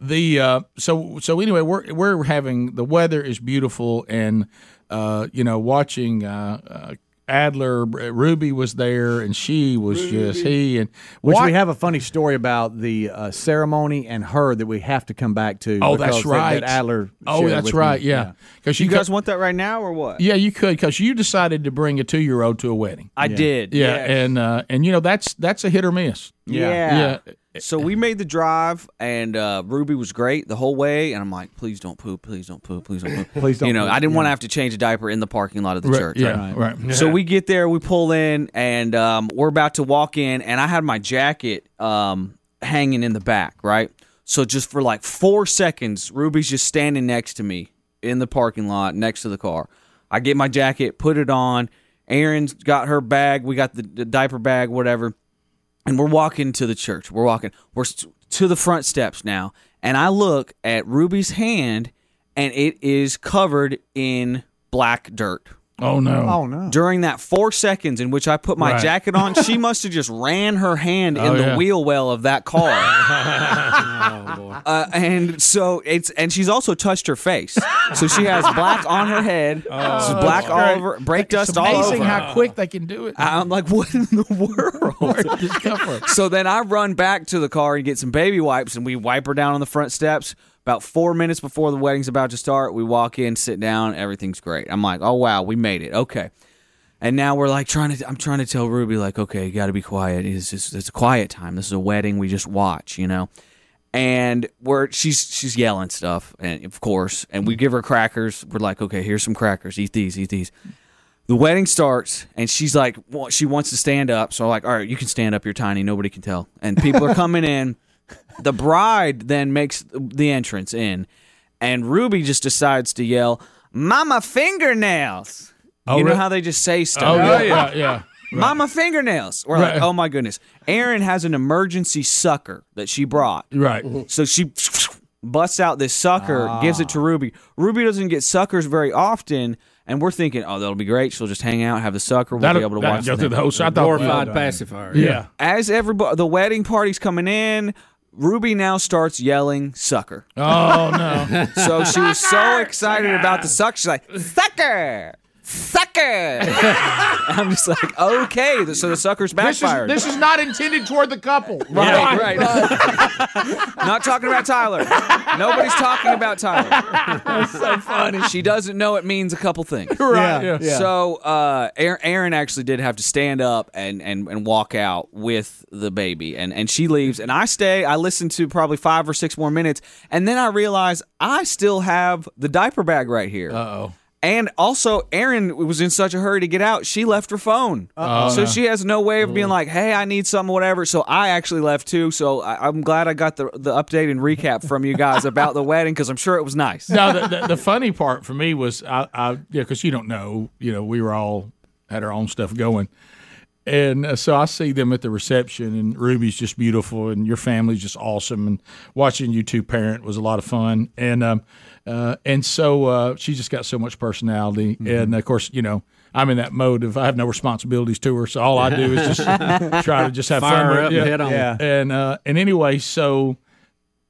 Speaker 1: the uh, so so anyway, we're we're having the weather is beautiful, and uh, you know, watching uh, uh, Adler Ruby was there, and she was just he and
Speaker 4: Which
Speaker 1: Wa-
Speaker 4: we have a funny story about the uh, ceremony and her that we have to come back to.
Speaker 1: Oh, that's right.
Speaker 4: That Adler.
Speaker 1: Oh, that's right.
Speaker 4: me.
Speaker 1: Yeah, because
Speaker 8: You guys want that right now or what?
Speaker 1: Yeah, you could because you decided to bring a two year old to a wedding.
Speaker 8: I did.
Speaker 1: Yeah,
Speaker 8: yes.
Speaker 1: and uh, and you know that's that's a hit or miss.
Speaker 8: Yeah.
Speaker 1: Yeah.
Speaker 8: So we made the drive, and uh, Ruby was great the whole way. And I'm like, please don't poop, please don't poop, please don't poop.
Speaker 4: Please don't
Speaker 8: You know,
Speaker 4: poop,
Speaker 8: I didn't want to have to change a diaper in the parking lot of the
Speaker 1: Right,
Speaker 8: church.
Speaker 1: yeah,
Speaker 8: right?
Speaker 1: right.
Speaker 8: So we get there, we pull in, and um, we're about to walk in, and I had my jacket um, hanging in the back, right? So just for like four seconds, Ruby's just standing next to me in the parking lot next to the car. I get my jacket, put it on. Erin's got her bag. We got the, the diaper bag, whatever and we're walking to the church. We're walking. We're to the front steps now, and I look at Ruby's hand, and it is covered in black dirt.
Speaker 1: Oh no.
Speaker 4: Oh no.
Speaker 8: During that four seconds in which I put my
Speaker 1: Right.
Speaker 8: jacket on, she must have just ran her hand in
Speaker 1: Oh,
Speaker 8: the
Speaker 1: yeah.
Speaker 8: wheel well of that car. uh, and so it's and she's also touched her face, so she has black on her head, oh, black all over, brake dust
Speaker 1: it's
Speaker 8: all
Speaker 1: amazing
Speaker 8: over.
Speaker 1: how quick they can do it.
Speaker 8: I'm like, what in the world?
Speaker 1: Where did this come from?
Speaker 8: So then I run back to the car and get some baby wipes, and we wipe her down on the front steps. About four minutes before the wedding's about to start, we walk in, sit down, everything's great. I'm like, oh wow, we made it. Okay. And now we're like trying to. I'm trying to tell Ruby like, okay, you got to be quiet. It's just it's a quiet time. This is a wedding. We just watch, you know. And we're she's she's yelling stuff, and of course, and we give her crackers. We're like, okay, here's some crackers. Eat these. Eat these. The wedding starts, and she's like, well, she wants to stand up. So I'm like, all right, you can stand up. You're tiny. Nobody can tell. And people are coming in. The bride then makes the entrance in, and Ruby just decides to yell, "Mama fingernails!" Oh, you know
Speaker 1: really?
Speaker 8: how they just say
Speaker 1: Oh
Speaker 8: stuff.
Speaker 1: yeah, yeah, yeah.
Speaker 8: Mama fingernails. We're
Speaker 1: Right.
Speaker 8: like, oh my goodness. Erin has an emergency sucker that she brought.
Speaker 1: Right. Mm-hmm.
Speaker 8: So she busts out this sucker, ah. gives it to Ruby. Ruby doesn't get suckers very often, and we're thinking, oh, that'll be great. She'll just hang out, have the sucker. We'll
Speaker 1: That'll,
Speaker 8: be able to watch
Speaker 1: go
Speaker 8: the
Speaker 1: through the whole. So I thought,
Speaker 2: Glorified
Speaker 1: well,
Speaker 2: pacifier.
Speaker 1: yeah.
Speaker 8: As everybody, the wedding party's coming in, Ruby now starts yelling sucker.
Speaker 1: Oh no.
Speaker 8: So she was so excited about the suck, She's like, sucker! Sucker! I'm just like, okay. So the sucker's
Speaker 1: This is,
Speaker 8: backfired.
Speaker 1: this is not intended toward the couple.
Speaker 8: Right, right. Not talking about Tyler. Nobody's talking about Tyler. That's so funny. She doesn't know it means a couple things.
Speaker 1: Right.
Speaker 4: Yeah, yeah.
Speaker 8: So uh, Erin Erin actually did have to stand up and, and, and walk out with the baby, and, and she leaves, and I stay. I listen to probably five or six more minutes, and then I realize I still have the diaper bag right here.
Speaker 1: Uh oh.
Speaker 8: And also, Erin was in such a hurry to get out, she left her phone. so she has no way of being like, "Hey, I need something, whatever." So I actually left too. So I, I'm glad I got the the update and recap from you guys about the wedding because I'm sure it was nice.
Speaker 1: no, the, the, the funny part for me was I, I yeah, because you don't know, you know, we were all had our own stuff going, and uh, so I see them at the reception, and Ruby's just beautiful, and your family's just awesome, and watching you two parent was a lot of fun, and um, uh, and so uh, she just got so much personality, and of course, you know. I'm in that mode of I have no responsibilities to her, so all I do is just try to just have
Speaker 2: Fire
Speaker 1: fun.
Speaker 2: up and head on.
Speaker 4: Yeah.
Speaker 1: and uh, and anyway, so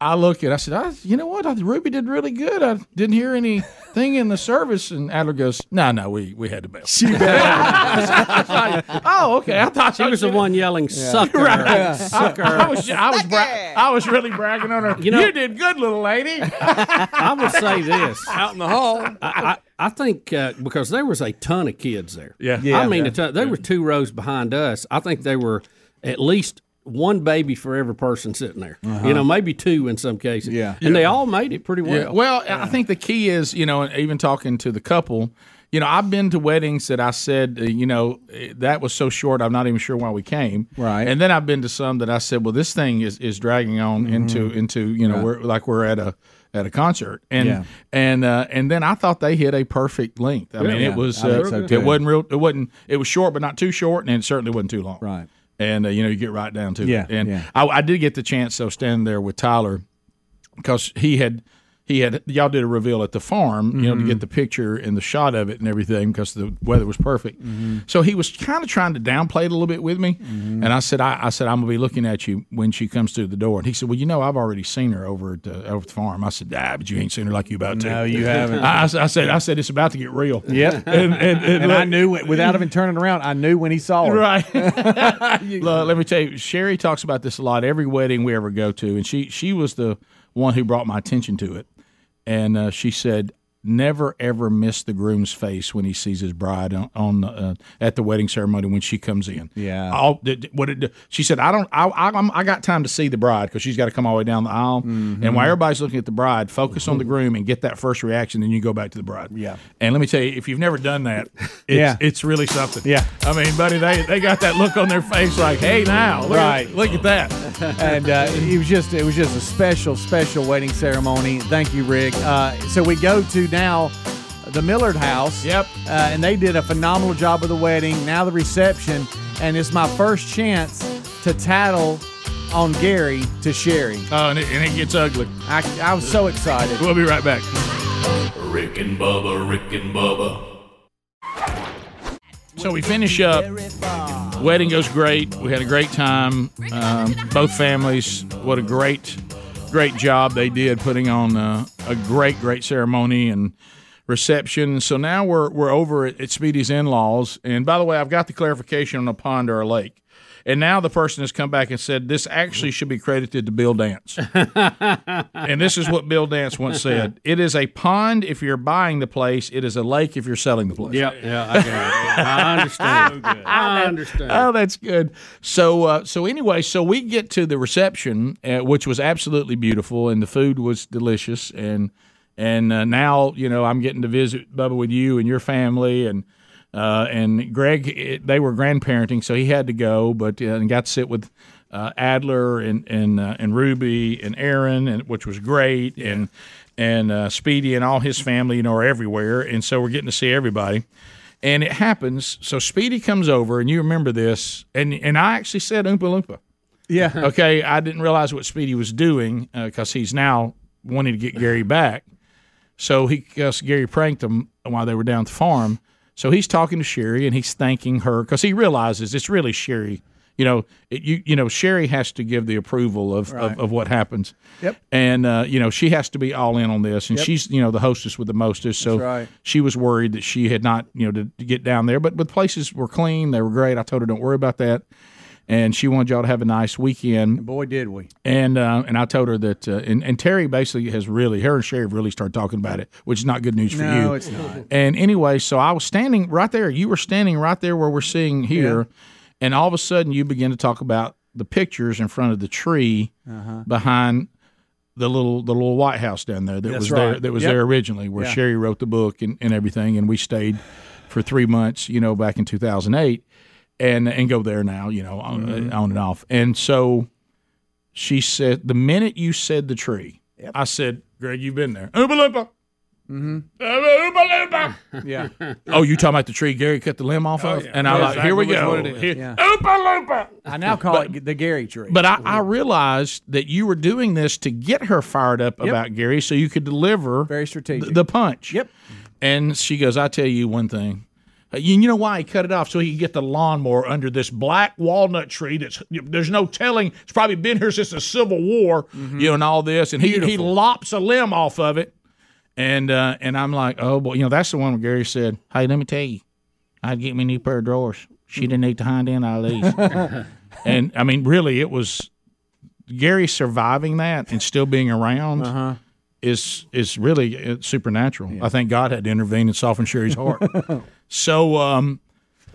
Speaker 1: I look at, I said, I, you know what, I, Ruby did really good. I didn't hear anything in the service, and Adler goes, No, no, we we had the bell. She oh, okay. I thought
Speaker 2: She was the one yelling, "Sucker, sucker."
Speaker 1: I, I was I was bra- I was really bragging on her. You,
Speaker 2: You
Speaker 1: did good, little lady.
Speaker 2: I will say this:
Speaker 5: Out in the hall.
Speaker 2: I, I, I think uh, because there was a ton of kids there.
Speaker 1: Yeah.
Speaker 4: Yeah.
Speaker 2: I mean, a ton, they were two rows behind us. I think they were at least one baby for every person sitting there. You know, maybe two in some cases.
Speaker 4: Yeah.
Speaker 2: and they all made it pretty well.
Speaker 1: Yeah. Well, I think the key is, you know, even talking to the couple, you know, I've been to weddings that I said, uh, you know, eh, that was so short, I'm not even sure why we came.
Speaker 4: Right.
Speaker 1: And then I've been to some that I said, well, this thing is, is dragging on into into you know, we're like we're at a at a concert, and
Speaker 4: Yeah.
Speaker 1: and uh, and then I thought they hit a perfect length. I mean,
Speaker 4: Yeah.
Speaker 1: it was uh,
Speaker 4: so,
Speaker 1: it wasn't real. It wasn't. It was short, but not too short, and it certainly wasn't too long.
Speaker 4: Right.
Speaker 1: And uh, you know, you get right down to
Speaker 4: Yeah,
Speaker 1: it. And
Speaker 4: yeah.
Speaker 1: I, I did get the chance though, standing there with Tyler because he had he had y'all did a reveal at the farm, you know, to get the picture and the shot of it and everything because the weather was perfect. So he was kind of trying to downplay it a little bit with me, and I said, I, I said I'm gonna be looking at you when she comes through the door, and he said, Well, you know, I've already seen her over at the, over at the farm. I said, Ah, but you ain't seen her like you about to.
Speaker 4: No, you haven't.
Speaker 1: I, I said- I said, I said it's about to get real.
Speaker 4: Yep.
Speaker 1: and, and, and,
Speaker 4: And I knew without even turning around. I knew when he saw her.
Speaker 1: Right. Look, let me tell you, Sherry talks about this a lot. Every wedding we ever go to, and she she was the one who brought my attention to it. And uh, she said, "Never ever miss the groom's face when he sees his bride on, on uh, at the wedding ceremony when she comes in."
Speaker 4: Yeah.
Speaker 1: All, what it, she said, "I don't. I, I, I'm, I got time to see the bride because she's got to come all the way down the aisle.
Speaker 4: Mm-hmm.
Speaker 1: And while everybody's looking at the bride, focus on the groom and get that first reaction. Then you go back to the bride.
Speaker 4: Yeah.
Speaker 1: And let me tell you, if you've never done that, it's,
Speaker 4: Yeah.
Speaker 1: it's really something.
Speaker 4: Yeah.
Speaker 1: I mean, buddy, they, they got that look on their face like, hey, now, look,
Speaker 4: Right.
Speaker 1: at, look at that.
Speaker 4: and uh, it was just it was just a special special wedding ceremony. Thank you, Rick. Uh, so we go to now the Millard House.
Speaker 1: Yep.
Speaker 4: Uh, and they did a phenomenal job of the wedding. Now the reception, and it's my first chance to tattle on Gary to Sherry.
Speaker 1: Oh, and it, and it gets ugly.
Speaker 4: I, I was so excited.
Speaker 1: We'll be right back.
Speaker 3: Rick and Bubba, Rick and Bubba.
Speaker 1: So we finish up. Wedding goes great. We had a great time. Um, both families, what a great, great job they did putting on uh, a great, great ceremony and reception. So now we're we're over at, at Speedy's in-laws. And by the way, I've got the clarification on a pond or a lake. And now the person has come back and said this actually should be credited to Bill Dance. and this is what Bill Dance once said: "It is a pond if you're buying the place. It is a lake if you're selling the place."
Speaker 2: Yeah, yeah, I, got it. I understand. I understand.
Speaker 1: Oh, that's good. So, uh, so anyway, so we get to the reception, uh, which was absolutely beautiful, and the food was delicious, and and uh, now you know I'm getting to visit Bubba with you and your family, and uh, and Greg, it, they were grandparenting, so he had to go, but uh, and got to sit with. Uh, Adler and and uh, and Ruby and Erin, and which was great, and and uh, Speedy and all his family, you know, are everywhere, and so we're getting to see everybody. And it happens. So Speedy comes over, and you remember this, and and I actually said Oompa Loompa.
Speaker 4: Yeah.
Speaker 1: Okay, I didn't realize what Speedy was doing because he's now wanting to get Gary back. So he, Gary pranked him while they were down at the farm. So he's talking to Sherry and he's thanking her because he realizes it's really Sherry. You know, it, you you know, Sherry has to give the approval of, of, of what happens.
Speaker 4: Yep.
Speaker 1: And uh, you know, she has to be all in on this, and she's you know the hostess with the mostest. So
Speaker 4: right.
Speaker 1: she was worried that she had not you know to, to get down there, but but places were clean, they were great. I told her don't worry about that, and she wanted y'all to have a nice weekend.
Speaker 4: Boy, did we.
Speaker 1: And uh, and I told her that, uh, and, and Terry basically has really, her and Sherry have really started talking about it, which is not good news for you.
Speaker 4: No, it's not.
Speaker 1: And anyway, so I was standing right there. You were standing right there where we're seeing here, and all of a sudden you begin to talk about the pictures in front of the tree
Speaker 4: Uh-huh.
Speaker 1: behind the little the little White House down there that
Speaker 4: That's
Speaker 1: was there that was
Speaker 4: Yep.
Speaker 1: there originally, where
Speaker 4: Yeah.
Speaker 1: Sherry wrote the book and, and everything, and we stayed for three months, you know, back in two thousand eight, and and go there now, you know, on,
Speaker 4: Mm-hmm.
Speaker 1: on and off. And so she said, the minute you said the tree, I said, Greg, you've been there. Oompa Loompa. Mm-hmm. Loompa.
Speaker 4: Yeah.
Speaker 1: Oh, you talking about the tree Gary cut the limb off of? And I'm
Speaker 5: Yeah,
Speaker 1: like, here we go.
Speaker 5: what it is.
Speaker 1: Here-
Speaker 4: Yeah.
Speaker 1: Loompa.
Speaker 4: I now call it the Gary tree.
Speaker 1: But I, I realized that you were doing this to get her fired up about Gary so you could deliver
Speaker 4: Very strategic.
Speaker 1: the, the punch.
Speaker 4: Yep.
Speaker 1: And she goes, I tell you one thing. Uh, You, you know why he cut it off so he could get the lawnmower under this black walnut tree that's there's no telling it's probably been here since the Civil War, you know, and all this. And he, he lops a limb off of it. And uh, and I'm like, oh boy, you know, that's the one where Gary said, Hey, let me tell you, I'd get me a new pair of drawers. She didn't need the hind end out of these. and I mean, really, it was Gary surviving that and still being around is is really uh, supernatural. I think God had to intervene and soften Sherry's heart. so, um,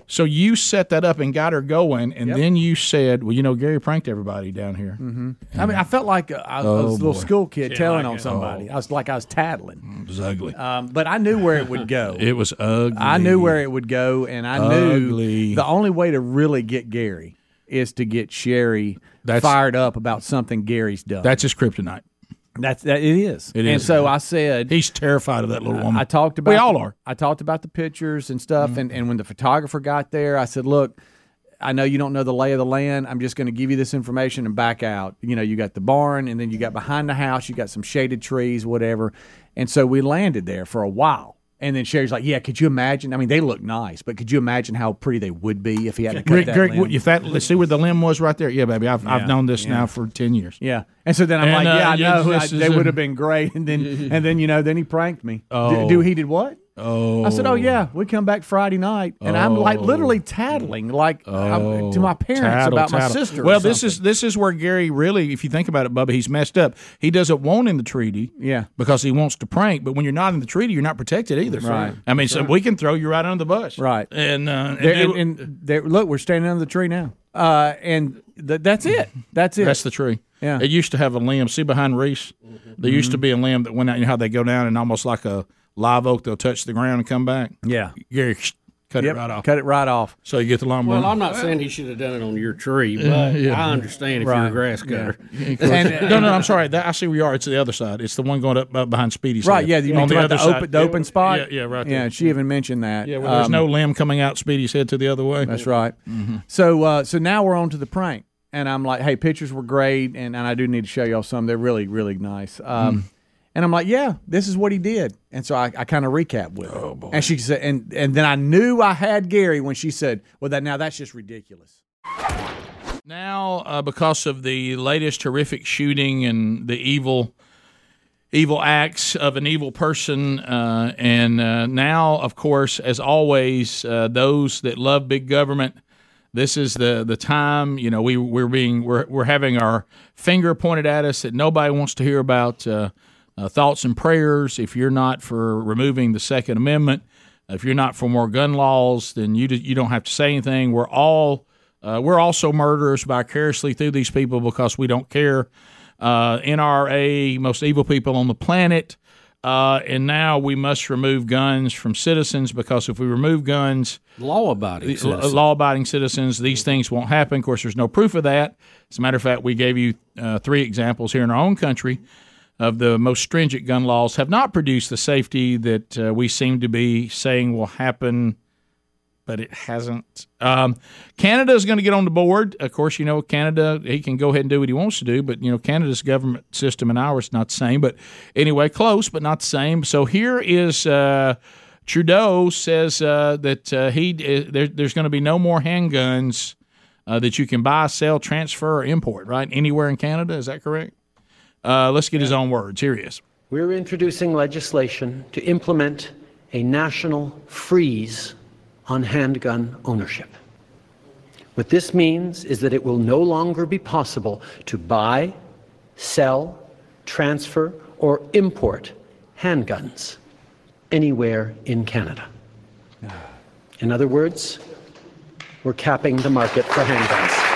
Speaker 1: so you set that up and got her going, and then you said, "Well, you know, Gary pranked everybody down here."
Speaker 4: I mean, I felt like a, I was a little
Speaker 1: boy.
Speaker 4: school kid telling on somebody. I was like I was tattling.
Speaker 1: It was ugly.
Speaker 4: Um, but I knew where it would go.
Speaker 1: it was ugly.
Speaker 4: I knew where it would go, and I
Speaker 1: Ugly.
Speaker 4: knew the only way to really get Gary is to get Sherry
Speaker 1: That's-
Speaker 4: fired up about something Gary's done.
Speaker 1: That's his kryptonite.
Speaker 4: That's that. It is.
Speaker 1: It
Speaker 4: And
Speaker 1: is.
Speaker 4: so I said,
Speaker 1: He's terrified of that little woman.
Speaker 4: I talked about
Speaker 1: We all are.
Speaker 4: I talked about the pictures and stuff, and, and when the photographer got there, I said, "Look, I know you don't know the lay of the land. I'm just going to give you this information and back out. You know, you got the barn, and then you got behind the house, you got some shaded trees, whatever." And so we landed there for a while. And then Sherry's like, "Yeah, could you imagine? I mean, they look nice, but could you imagine how pretty they would be if he had to cut
Speaker 1: Greg,
Speaker 4: that
Speaker 1: Greg,
Speaker 4: limb?"
Speaker 1: if that let's see where the limb was right there. Yeah, baby, I've, I've known this
Speaker 4: yeah.
Speaker 1: now for ten years.
Speaker 4: Yeah, and so then I'm
Speaker 1: And,
Speaker 4: like,
Speaker 1: uh,
Speaker 4: yeah, I know I- they would have been great, and then and then you know, then he pranked me.
Speaker 1: Oh.
Speaker 4: Do he did what?
Speaker 1: Oh,
Speaker 4: I said, oh yeah, we come back Friday night, and I'm like literally tattling like I'm- to my parents
Speaker 1: Tattle,
Speaker 4: about my
Speaker 1: tattle.
Speaker 4: sister. or
Speaker 1: Well, this is this is where Gary really, if you think about it, Bubba, he's messed up. He doesn't want in the treaty,
Speaker 4: Yeah.
Speaker 1: because he wants to prank. But when you're not in the treaty, you're not protected either.
Speaker 4: Right.
Speaker 1: I mean, so we can throw you right under the bus,
Speaker 4: Right.
Speaker 1: And uh, and
Speaker 4: There- and, and there, look, we're standing under the tree now, uh, and th- that's it. That's it.
Speaker 1: that's the tree.
Speaker 4: Yeah.
Speaker 1: It used to have a limb. See behind Reese, there used to be a limb that went out. You know how they go down and almost like a live oak, they'll touch the ground and come back.
Speaker 4: yeah.
Speaker 1: Gary cut
Speaker 4: Yep.
Speaker 1: it right off.
Speaker 4: Cut it right off.
Speaker 1: So you get the lawnmower.
Speaker 2: Well, I'm not saying he should have done it on your tree, but I understand if you're a grass cutter.
Speaker 4: And,
Speaker 1: no, no, I'm sorry. That, I see where you are. It's the other side. It's the one going up, up behind Speedy's.
Speaker 4: right.
Speaker 1: head.
Speaker 4: Yeah. You
Speaker 1: on
Speaker 4: mean
Speaker 1: the
Speaker 4: the,
Speaker 1: other
Speaker 4: the
Speaker 1: side.
Speaker 4: open, the open spot?
Speaker 1: Yeah, yeah, right there.
Speaker 4: Yeah. She even mentioned that.
Speaker 1: Yeah, well, there's
Speaker 4: Um,
Speaker 1: no limb coming out Speedy's head to the other way.
Speaker 4: That's right.
Speaker 1: Mm-hmm.
Speaker 4: So uh, so now we're on to the prank, and I'm like, hey, pictures were great, and, and I do need to show y'all some. They're really really nice. Um,
Speaker 1: Mm.
Speaker 4: And I'm like, yeah, this is what he did. And so I, I kind of recap with her. Oh boy. And she said, and and then I knew I had Gary when she said, well, that now that's just ridiculous.
Speaker 1: Now, uh, because of the latest horrific shooting and the evil, evil acts of an evil person, uh, and uh, now, of course, as always, uh, those that love big government. This is the the time. You know, we we're being we're we're having our finger pointed at us that nobody wants to hear about. Uh, uh, thoughts and prayers. If you're not for removing the Second Amendment, if you're not for more gun laws, then you you don't have to say anything. We're all uh, we're also murderers vicariously through these people because we don't care. Uh, NRA, most evil people on the planet. Uh, and now we must remove guns from citizens because if we remove guns,
Speaker 2: Law abiding.
Speaker 1: law abiding citizens, these things won't happen. Of course, there's no proof of that. As a matter of fact, we gave you uh, three examples here in our own country of the most stringent gun laws have not produced the safety that uh, we seem to be saying will happen, but it hasn't. Um, Canada is going to get on the board. Of course, you know Canada. He can go ahead and do what he wants to do, but you know Canada's government system and ours not the same. But anyway, close, but not the same. So here is. Uh, Trudeau says uh, that uh, he uh, there, there's going to be no more handguns uh, that you can buy, sell, transfer, or import. Right, anywhere in Canada. Is that correct? Uh, let's get his own words. Here he is.
Speaker 9: We're introducing legislation to implement a national freeze on handgun ownership. What this means is that it will no longer be possible to buy, sell, transfer, or import handguns anywhere in Canada. In other words, we're capping the market for handguns.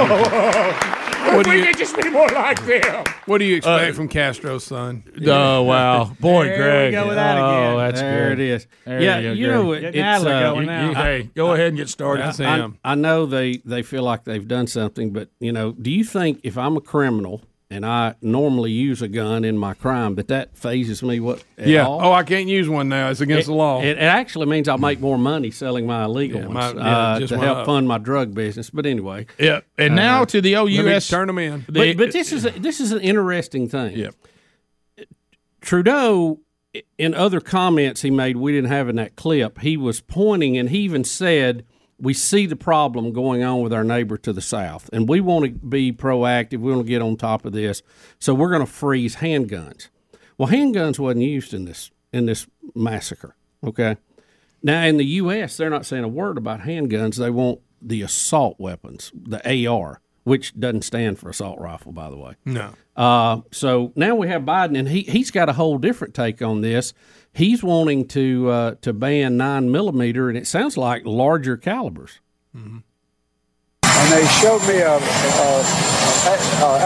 Speaker 5: What do
Speaker 1: we
Speaker 5: you-
Speaker 1: could just be more like them.
Speaker 5: What do you expect
Speaker 1: Uh,
Speaker 5: from Castro's son?
Speaker 1: Oh wow, boy,
Speaker 6: There we
Speaker 1: Greg.
Speaker 6: go with that
Speaker 1: oh, that's
Speaker 2: there
Speaker 1: good.
Speaker 2: it is.
Speaker 1: There
Speaker 2: yeah,
Speaker 1: you go,
Speaker 2: you know, it, it's uh,
Speaker 6: going
Speaker 1: You- you- hey, go ahead and get started.
Speaker 5: That's
Speaker 2: I. I know they, they feel like they've done something, but you know, do you think if I'm a criminal and I normally use a gun in my crime, but that phases me what? At
Speaker 5: Yeah.
Speaker 2: all?
Speaker 5: Oh, I can't use one now. It's against
Speaker 2: it,
Speaker 5: the law.
Speaker 2: It, it actually means I'll make more money selling my illegal
Speaker 5: Yeah,
Speaker 2: ones
Speaker 5: my- yeah,
Speaker 2: uh,
Speaker 5: just
Speaker 2: to help
Speaker 5: up.
Speaker 2: fund my drug business. But anyway,
Speaker 1: Yeah, and now to the OUS.
Speaker 5: turn them in.
Speaker 1: the-
Speaker 2: but, but this is a, this is an interesting thing.
Speaker 1: Yeah.
Speaker 2: Trudeau, in other comments he made, we didn't have in that clip. He was pointing, and he even said, "We see the problem going on with our neighbor to the south, and we want to be proactive. We want to get on top of this, so we're going to freeze handguns." Well, handguns wasn't used in this in this massacre. Okay. Now in the U.S., they're not saying a word about handguns. They want the assault weapons, the AR, which doesn't stand for assault rifle, by the way.
Speaker 5: No.
Speaker 2: Uh, so now we have Biden, and he he's got a whole different take on this. He's wanting to uh, to ban nine millimeter, and it sounds like larger calibers.
Speaker 10: and they showed me a,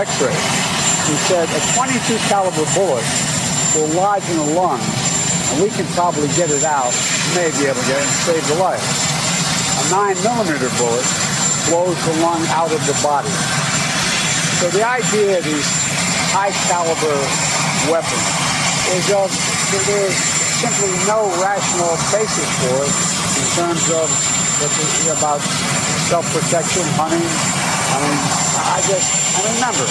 Speaker 10: X-ray. He said a 22 caliber bullet will lodge in the lung, and we can probably get it out, may be able to get it and save the life. A 9 millimeter bullet blows the lung out of the body. So the idea of these high caliber weapons is of there is simply no rational basis for it in terms of about self-protection, hunting. I mean, I just, and remember,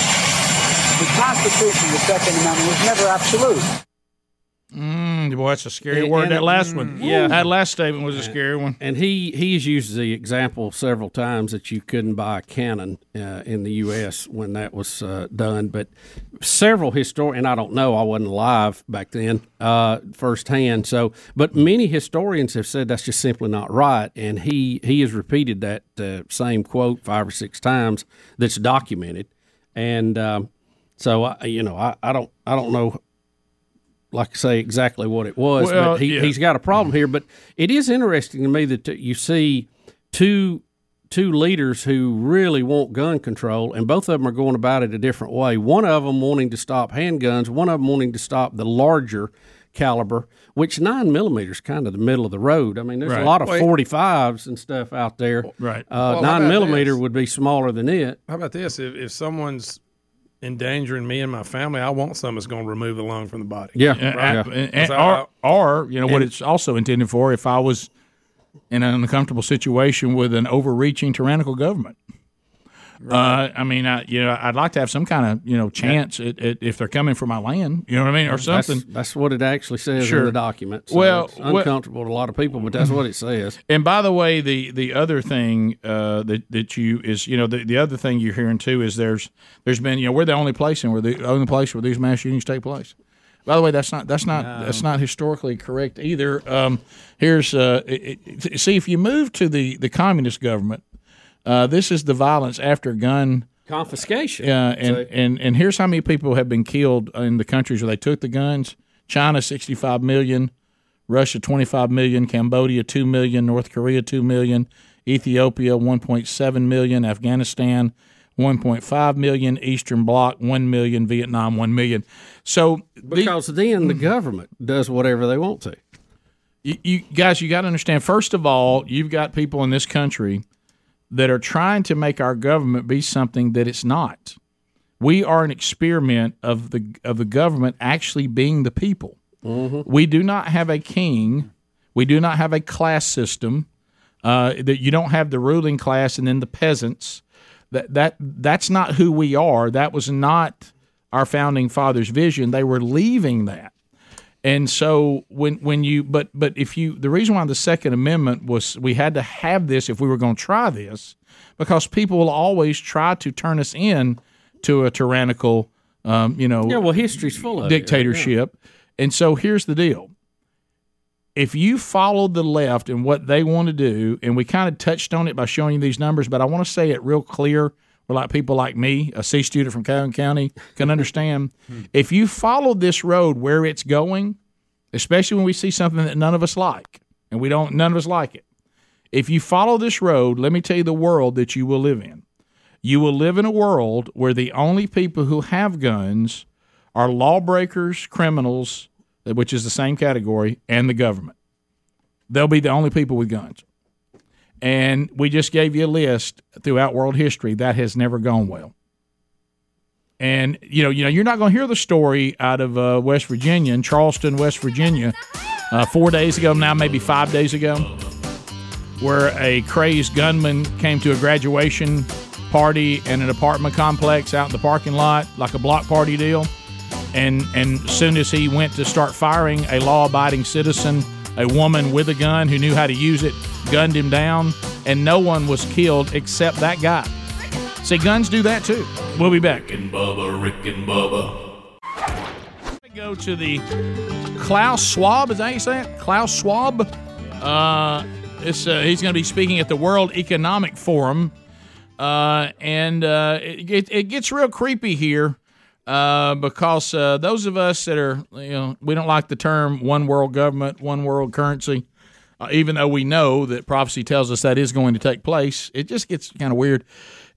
Speaker 10: the Constitution, the Second Amendment, was never absolute.
Speaker 1: Mm, boy, that's a scary
Speaker 2: And-
Speaker 1: word.
Speaker 2: and-
Speaker 1: that last one.
Speaker 2: yeah.
Speaker 1: That last statement was a scary one.
Speaker 2: And he he's used the example several times that you couldn't buy a cannon uh, in the U.S. when that was uh, done. But several historians, and I don't know, I wasn't alive back then uh, firsthand. So, but many historians have said that's just simply not right. And he he has repeated that uh, same quote five or six times that's documented. And um, so, I, you know, I, I don't I don't know like I say exactly what it was,
Speaker 1: Well,
Speaker 2: but he,
Speaker 1: yeah.
Speaker 2: he's got a problem here. But it is interesting to me that you see two two leaders who really want gun control, and both of them are going about it a different way. One of them wanting to stop handguns, one of them wanting to stop the larger caliber, which nine millimeters kind of the middle of the road. I mean, there's
Speaker 1: Right.
Speaker 2: a lot of
Speaker 5: Wait.
Speaker 2: forty fives and stuff out there.
Speaker 1: Right.
Speaker 2: Uh,
Speaker 5: Well,
Speaker 2: nine millimeter
Speaker 5: this?
Speaker 2: would be smaller than it.
Speaker 5: How about this? If, if someone's endangering me and my family, I want something that's going to remove the lung from the body.
Speaker 2: Yeah,
Speaker 1: And-
Speaker 2: yeah.
Speaker 1: and- and- or, or you know what it's also intended for if I was in an uncomfortable situation with an overreaching tyrannical government. Uh, I mean, I, you know, I'd like to have some kind of you know chance at, at, if they're coming for my land. You know what I mean, or something.
Speaker 2: That's, that's what it actually says
Speaker 1: Sure.
Speaker 2: in the document. So
Speaker 1: Well,
Speaker 2: it's
Speaker 1: well-
Speaker 2: uncomfortable to a lot of people, but that's what it says.
Speaker 1: And by the way, the the other thing uh, that that you is you know the, the other thing you're hearing too is there's there's been you know we're the only place and we're the only place where these mass shootings take place. By the way, that's not that's not that's not historically correct either. Um, here's uh, it, it, see if you move to the the communist government, uh, this is the violence after gun.
Speaker 2: Confiscation.
Speaker 1: Yeah, and,
Speaker 2: So-
Speaker 1: and and here's how many people have been killed in the countries where they took the guns: China, sixty-five million; Russia, twenty-five million; Cambodia, two million; North Korea, two million; Ethiopia, one point seven million; Afghanistan, one point five million; Eastern Bloc, one million; Vietnam, one million. So the-
Speaker 2: Because then the government does whatever they want to.
Speaker 1: you, you guys, you got to understand. First of all, you've got people in this country that are trying to make our government be something that it's not. We are an experiment of the of the government actually being the people. We do not have a king. We do not have a class system. Uh, that you don't have the ruling class and then the peasants. That that that's not who we are. That was not our founding fathers' vision. They were leaving that. And so when when you but but if you the reason why the Second Amendment was we had to have this if we were going to try this because people will always try to turn us in to a tyrannical um, you know
Speaker 2: Yeah, well, history's full of it.
Speaker 1: dictatorship. And so here's the deal. If you follow the left and what they want to do, and we kind of touched on it by showing you these numbers, but I want to say it real clear where like people like me, a C student from Calhoun County, can understand. Hmm. if you follow this road where it's going, especially when we see something that none of us like, and we don't none of us like it. If you follow this road, let me tell you the world that you will live in. You will live in a world where the only people who have guns are lawbreakers, criminals, which is the same category, and the government. They'll be the only people with guns. And we just gave you a list throughout world history that has never gone well. And you know, you know, you're not going to hear the story out of uh, West Virginia, in Charleston, West Virginia, uh, four days ago, now maybe five days ago, where a crazed gunman came to a graduation party in an apartment complex out in the parking lot, like a block party deal. And and soon as he went to start firing, a law-abiding citizen, a woman with a gun who knew how to use it, gunned him down, and no one was killed except that guy. See, guns do that too. We'll be back.
Speaker 3: Rick and Bubba, Rick and Bubba.
Speaker 1: Go to the Klaus Schwab. Is that how you say it? Klaus Schwab. Uh, it's, uh, he's going to be speaking at the World Economic Forum, uh, and uh, it, it, it gets real creepy here uh, because uh, those of us that are, you know, we don't like the term "one world government, one world currency." Uh, even though we know that prophecy tells us that is going to take place, it just gets kind of weird.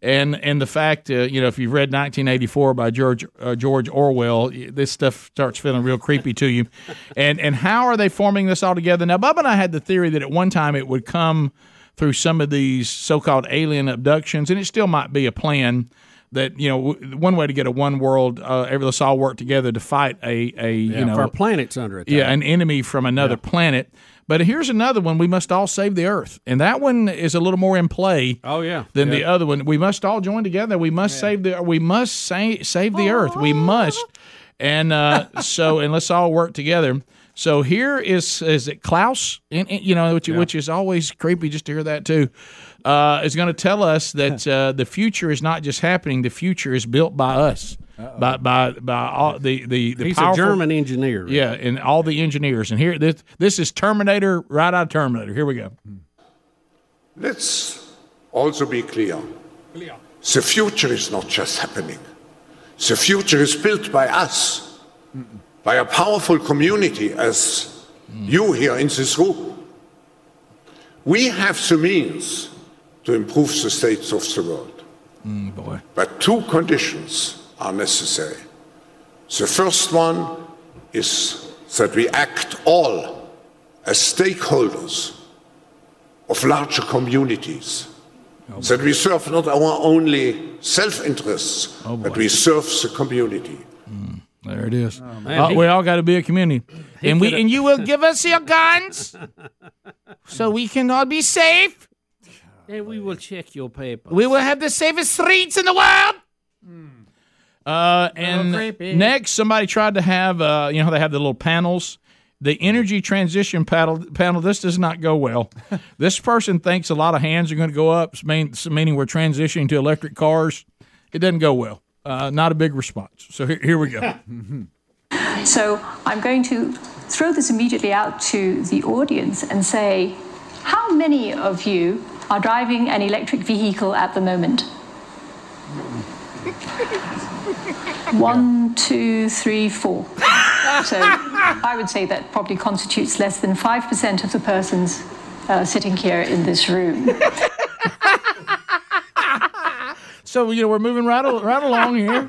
Speaker 1: And and the fact, uh, you know, if you've read 1984 by George uh, George Orwell, this stuff starts feeling real creepy to you. And and how are they forming this all together? Now, Bubba and I had the theory that at one time it would come through some of these so-called alien abductions, and it still might be a plan that you know one way to get a one world, uh, every let's all work together to fight a a
Speaker 2: Yeah,
Speaker 1: you know
Speaker 2: our planet's under attack.
Speaker 1: yeah, an enemy from another planet. But here's another one: we must all save the Earth, and that one is a little more in play.
Speaker 2: Oh yeah,
Speaker 1: Than
Speaker 2: Yeah.
Speaker 1: the other one. We must all join together. We must save the. We must sa- save the Earth. We must, and uh, so and let's all work together. So here is is it Klaus? And, and, you know, which which is always creepy just to hear that too. Uh, is going to tell us that uh, the future is not just happening; the future is built by us, by by by all the the, the
Speaker 2: He's a German engineer.
Speaker 1: yeah, and all the engineers. And here, this this is Terminator, right out of Terminator. Here we go.
Speaker 11: Let's also be clear. The future is not just happening. The future is built by us, by a powerful community as you here in this room. We have the means to improve the states of the world.
Speaker 1: boy.
Speaker 11: But two conditions are necessary. The first one is that we act all as stakeholders of larger communities. That we serve not our only self interests, but we serve the community.
Speaker 1: There it is.
Speaker 11: man,
Speaker 1: Uh,
Speaker 11: he-
Speaker 1: we all got to be a community, and we and you will give us your guns, so we can all be safe.
Speaker 2: And we will check your paper.
Speaker 1: We will have the safest streets in the world. Uh, and next, somebody tried to have, uh, you know, how they have the little panels. The energy transition panel, panel. This does not go well. this person thinks a lot of hands are going to go up, mean- meaning we're transitioning to electric cars. It doesn't go well. Uh, not a big response. So here, here we go.
Speaker 12: So I'm going to throw this immediately out to the audience and say, how many of you are driving an electric vehicle at the moment? One, two, three, four. So I would say that probably constitutes less than 5% of the persons uh, sitting here in this room.
Speaker 1: So you know we're moving right right along here.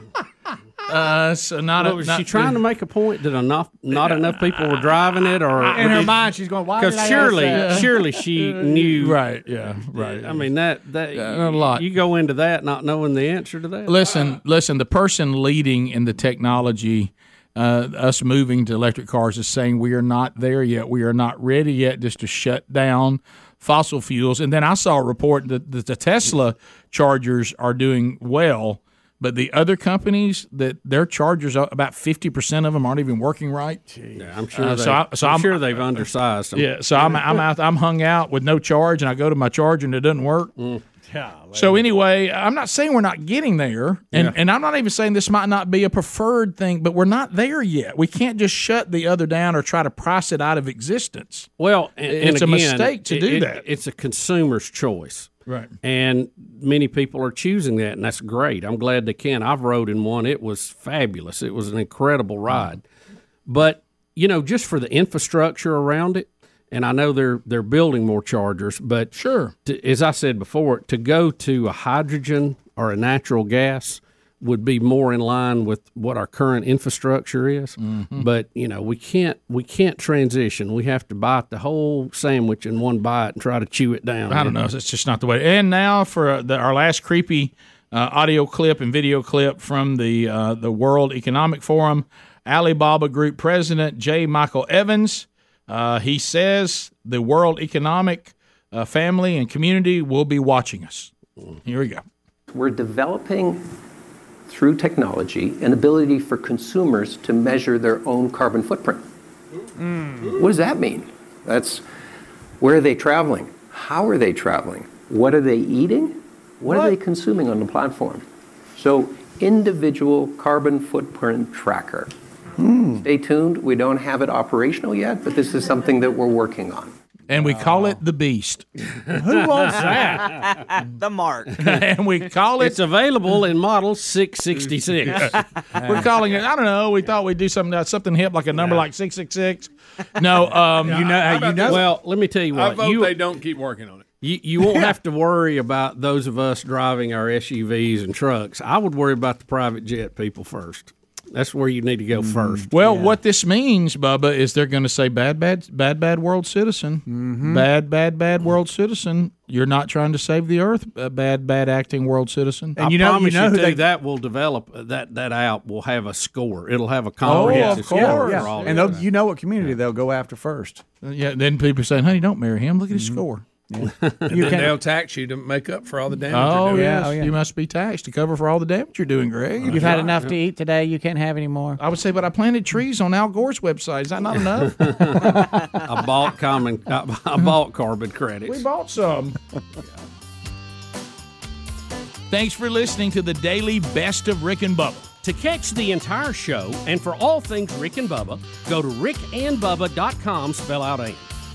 Speaker 1: Uh, so not
Speaker 2: Well,
Speaker 1: a,
Speaker 2: was
Speaker 1: not
Speaker 2: she trying to make a point that enough not enough people were driving it, or
Speaker 6: In her mind, she's going, "Why did
Speaker 2: Because
Speaker 6: I ask
Speaker 2: surely,
Speaker 6: that?"
Speaker 2: surely she knew.
Speaker 1: Right. Yeah. Right.
Speaker 2: I mean that that
Speaker 1: not a lot.
Speaker 2: You go into that not knowing the answer to that.
Speaker 1: Listen, listen. The person leading in the technology, uh, us moving to electric cars, is saying we are not there yet. We are not ready yet, just to shut down fossil fuels. And then I saw a report that, that the Tesla chargers are doing well, but the other companies that their chargers, are- about fifty percent of them aren't even working right.
Speaker 2: Yeah, I'm sure.
Speaker 1: Uh,
Speaker 2: they,
Speaker 1: so I, so
Speaker 2: I'm,
Speaker 1: I'm
Speaker 2: sure they've undersized them.
Speaker 1: Yeah, so I'm I'm out. I'm hung out with no charge, and I go to my charger and it doesn't work. Yeah. So anyway, I'm not saying we're not getting there, and
Speaker 2: Yeah.
Speaker 1: and I'm not even saying this might not be a preferred thing, but we're not there yet. We can't just shut the other down or try to price it out of existence.
Speaker 2: Well, and, and
Speaker 1: it's a
Speaker 2: again,
Speaker 1: mistake to
Speaker 2: it-
Speaker 1: do
Speaker 2: it-
Speaker 1: that.
Speaker 2: It's a consumer's choice.
Speaker 1: Right.
Speaker 2: And many people are choosing that, and that's great. I'm glad they can. I've rode in one. It was fabulous. It was an incredible ride. But, you know, just for the infrastructure around it, and I know they're they're building more chargers, but
Speaker 1: sure.
Speaker 2: To, as I said before, to go to a hydrogen or a natural gas would be more in line with what our current infrastructure is.
Speaker 1: Mhm.
Speaker 2: But you know, we can't we can't transition. We have to bite the whole sandwich in one bite and try to chew it down.
Speaker 1: I don't know. It's just not the way. And now for uh, the, our last creepy uh, audio clip and video clip from the uh, the World Economic Forum, Alibaba Group President J. Michael Evans. Uh, he says the World Economic uh, family and community will be watching us. Here we go.
Speaker 13: We're developing through technology an ability for consumers to measure their own carbon footprint. Mm. What does that mean? That's where are they traveling? How are they traveling? What are they eating? What, are they consuming on the platform? So, individual carbon footprint tracker. Hmm. Stay tuned. We don't have it operational yet, but this is something that we're working on.
Speaker 1: And we call it the Beast.
Speaker 13: Who wants that?
Speaker 8: the mark.
Speaker 1: and we call it.
Speaker 2: It's available in model 666.
Speaker 1: We're calling it. I don't know. We thought we'd do something uh, something hip like a number like six six six. No, um,
Speaker 2: you know, you know. Well, let me tell you
Speaker 14: I
Speaker 2: what.
Speaker 14: vote
Speaker 2: You,
Speaker 14: they don't keep working on it.
Speaker 2: you, you won't have to worry about those of us driving our SUVs and trucks. I would worry about the private jet people first. That's where you need to go first.
Speaker 1: Well, what this means, Bubba, is they're going to say bad, bad, bad, bad world citizen,
Speaker 2: Mm-hmm.
Speaker 1: bad, bad, bad world citizen. You're not trying to save the earth, uh, bad, bad acting world citizen.
Speaker 2: And I promise you, know too, that will develop uh, that that app will have a score. It'll have a comprehensive score
Speaker 4: Yeah,
Speaker 2: for all
Speaker 4: and
Speaker 2: of
Speaker 4: you know what community they'll go after first.
Speaker 1: Uh, Yeah, then people are saying, "Honey, don't marry him. Look at his
Speaker 2: Mm-hmm.
Speaker 1: score."
Speaker 14: And
Speaker 4: You
Speaker 14: then
Speaker 4: can-
Speaker 14: they'll tax you to make up for all the damage.
Speaker 1: Oh
Speaker 14: you're doing.
Speaker 1: yes, oh, you must be taxed to cover for all the damage you're doing, Greg.
Speaker 7: You've had enough to eat today. You can't have any more.
Speaker 1: I would say, but I planted trees on Al Gore's website. Is that not enough?
Speaker 2: I bought common. I, I bought carbon credits.
Speaker 1: we bought some. Thanks for listening to the daily best of Rick and Bubba.
Speaker 2: To catch the entire show and for all things Rick and Bubba, go to rickandbubba.com, spell out AIM.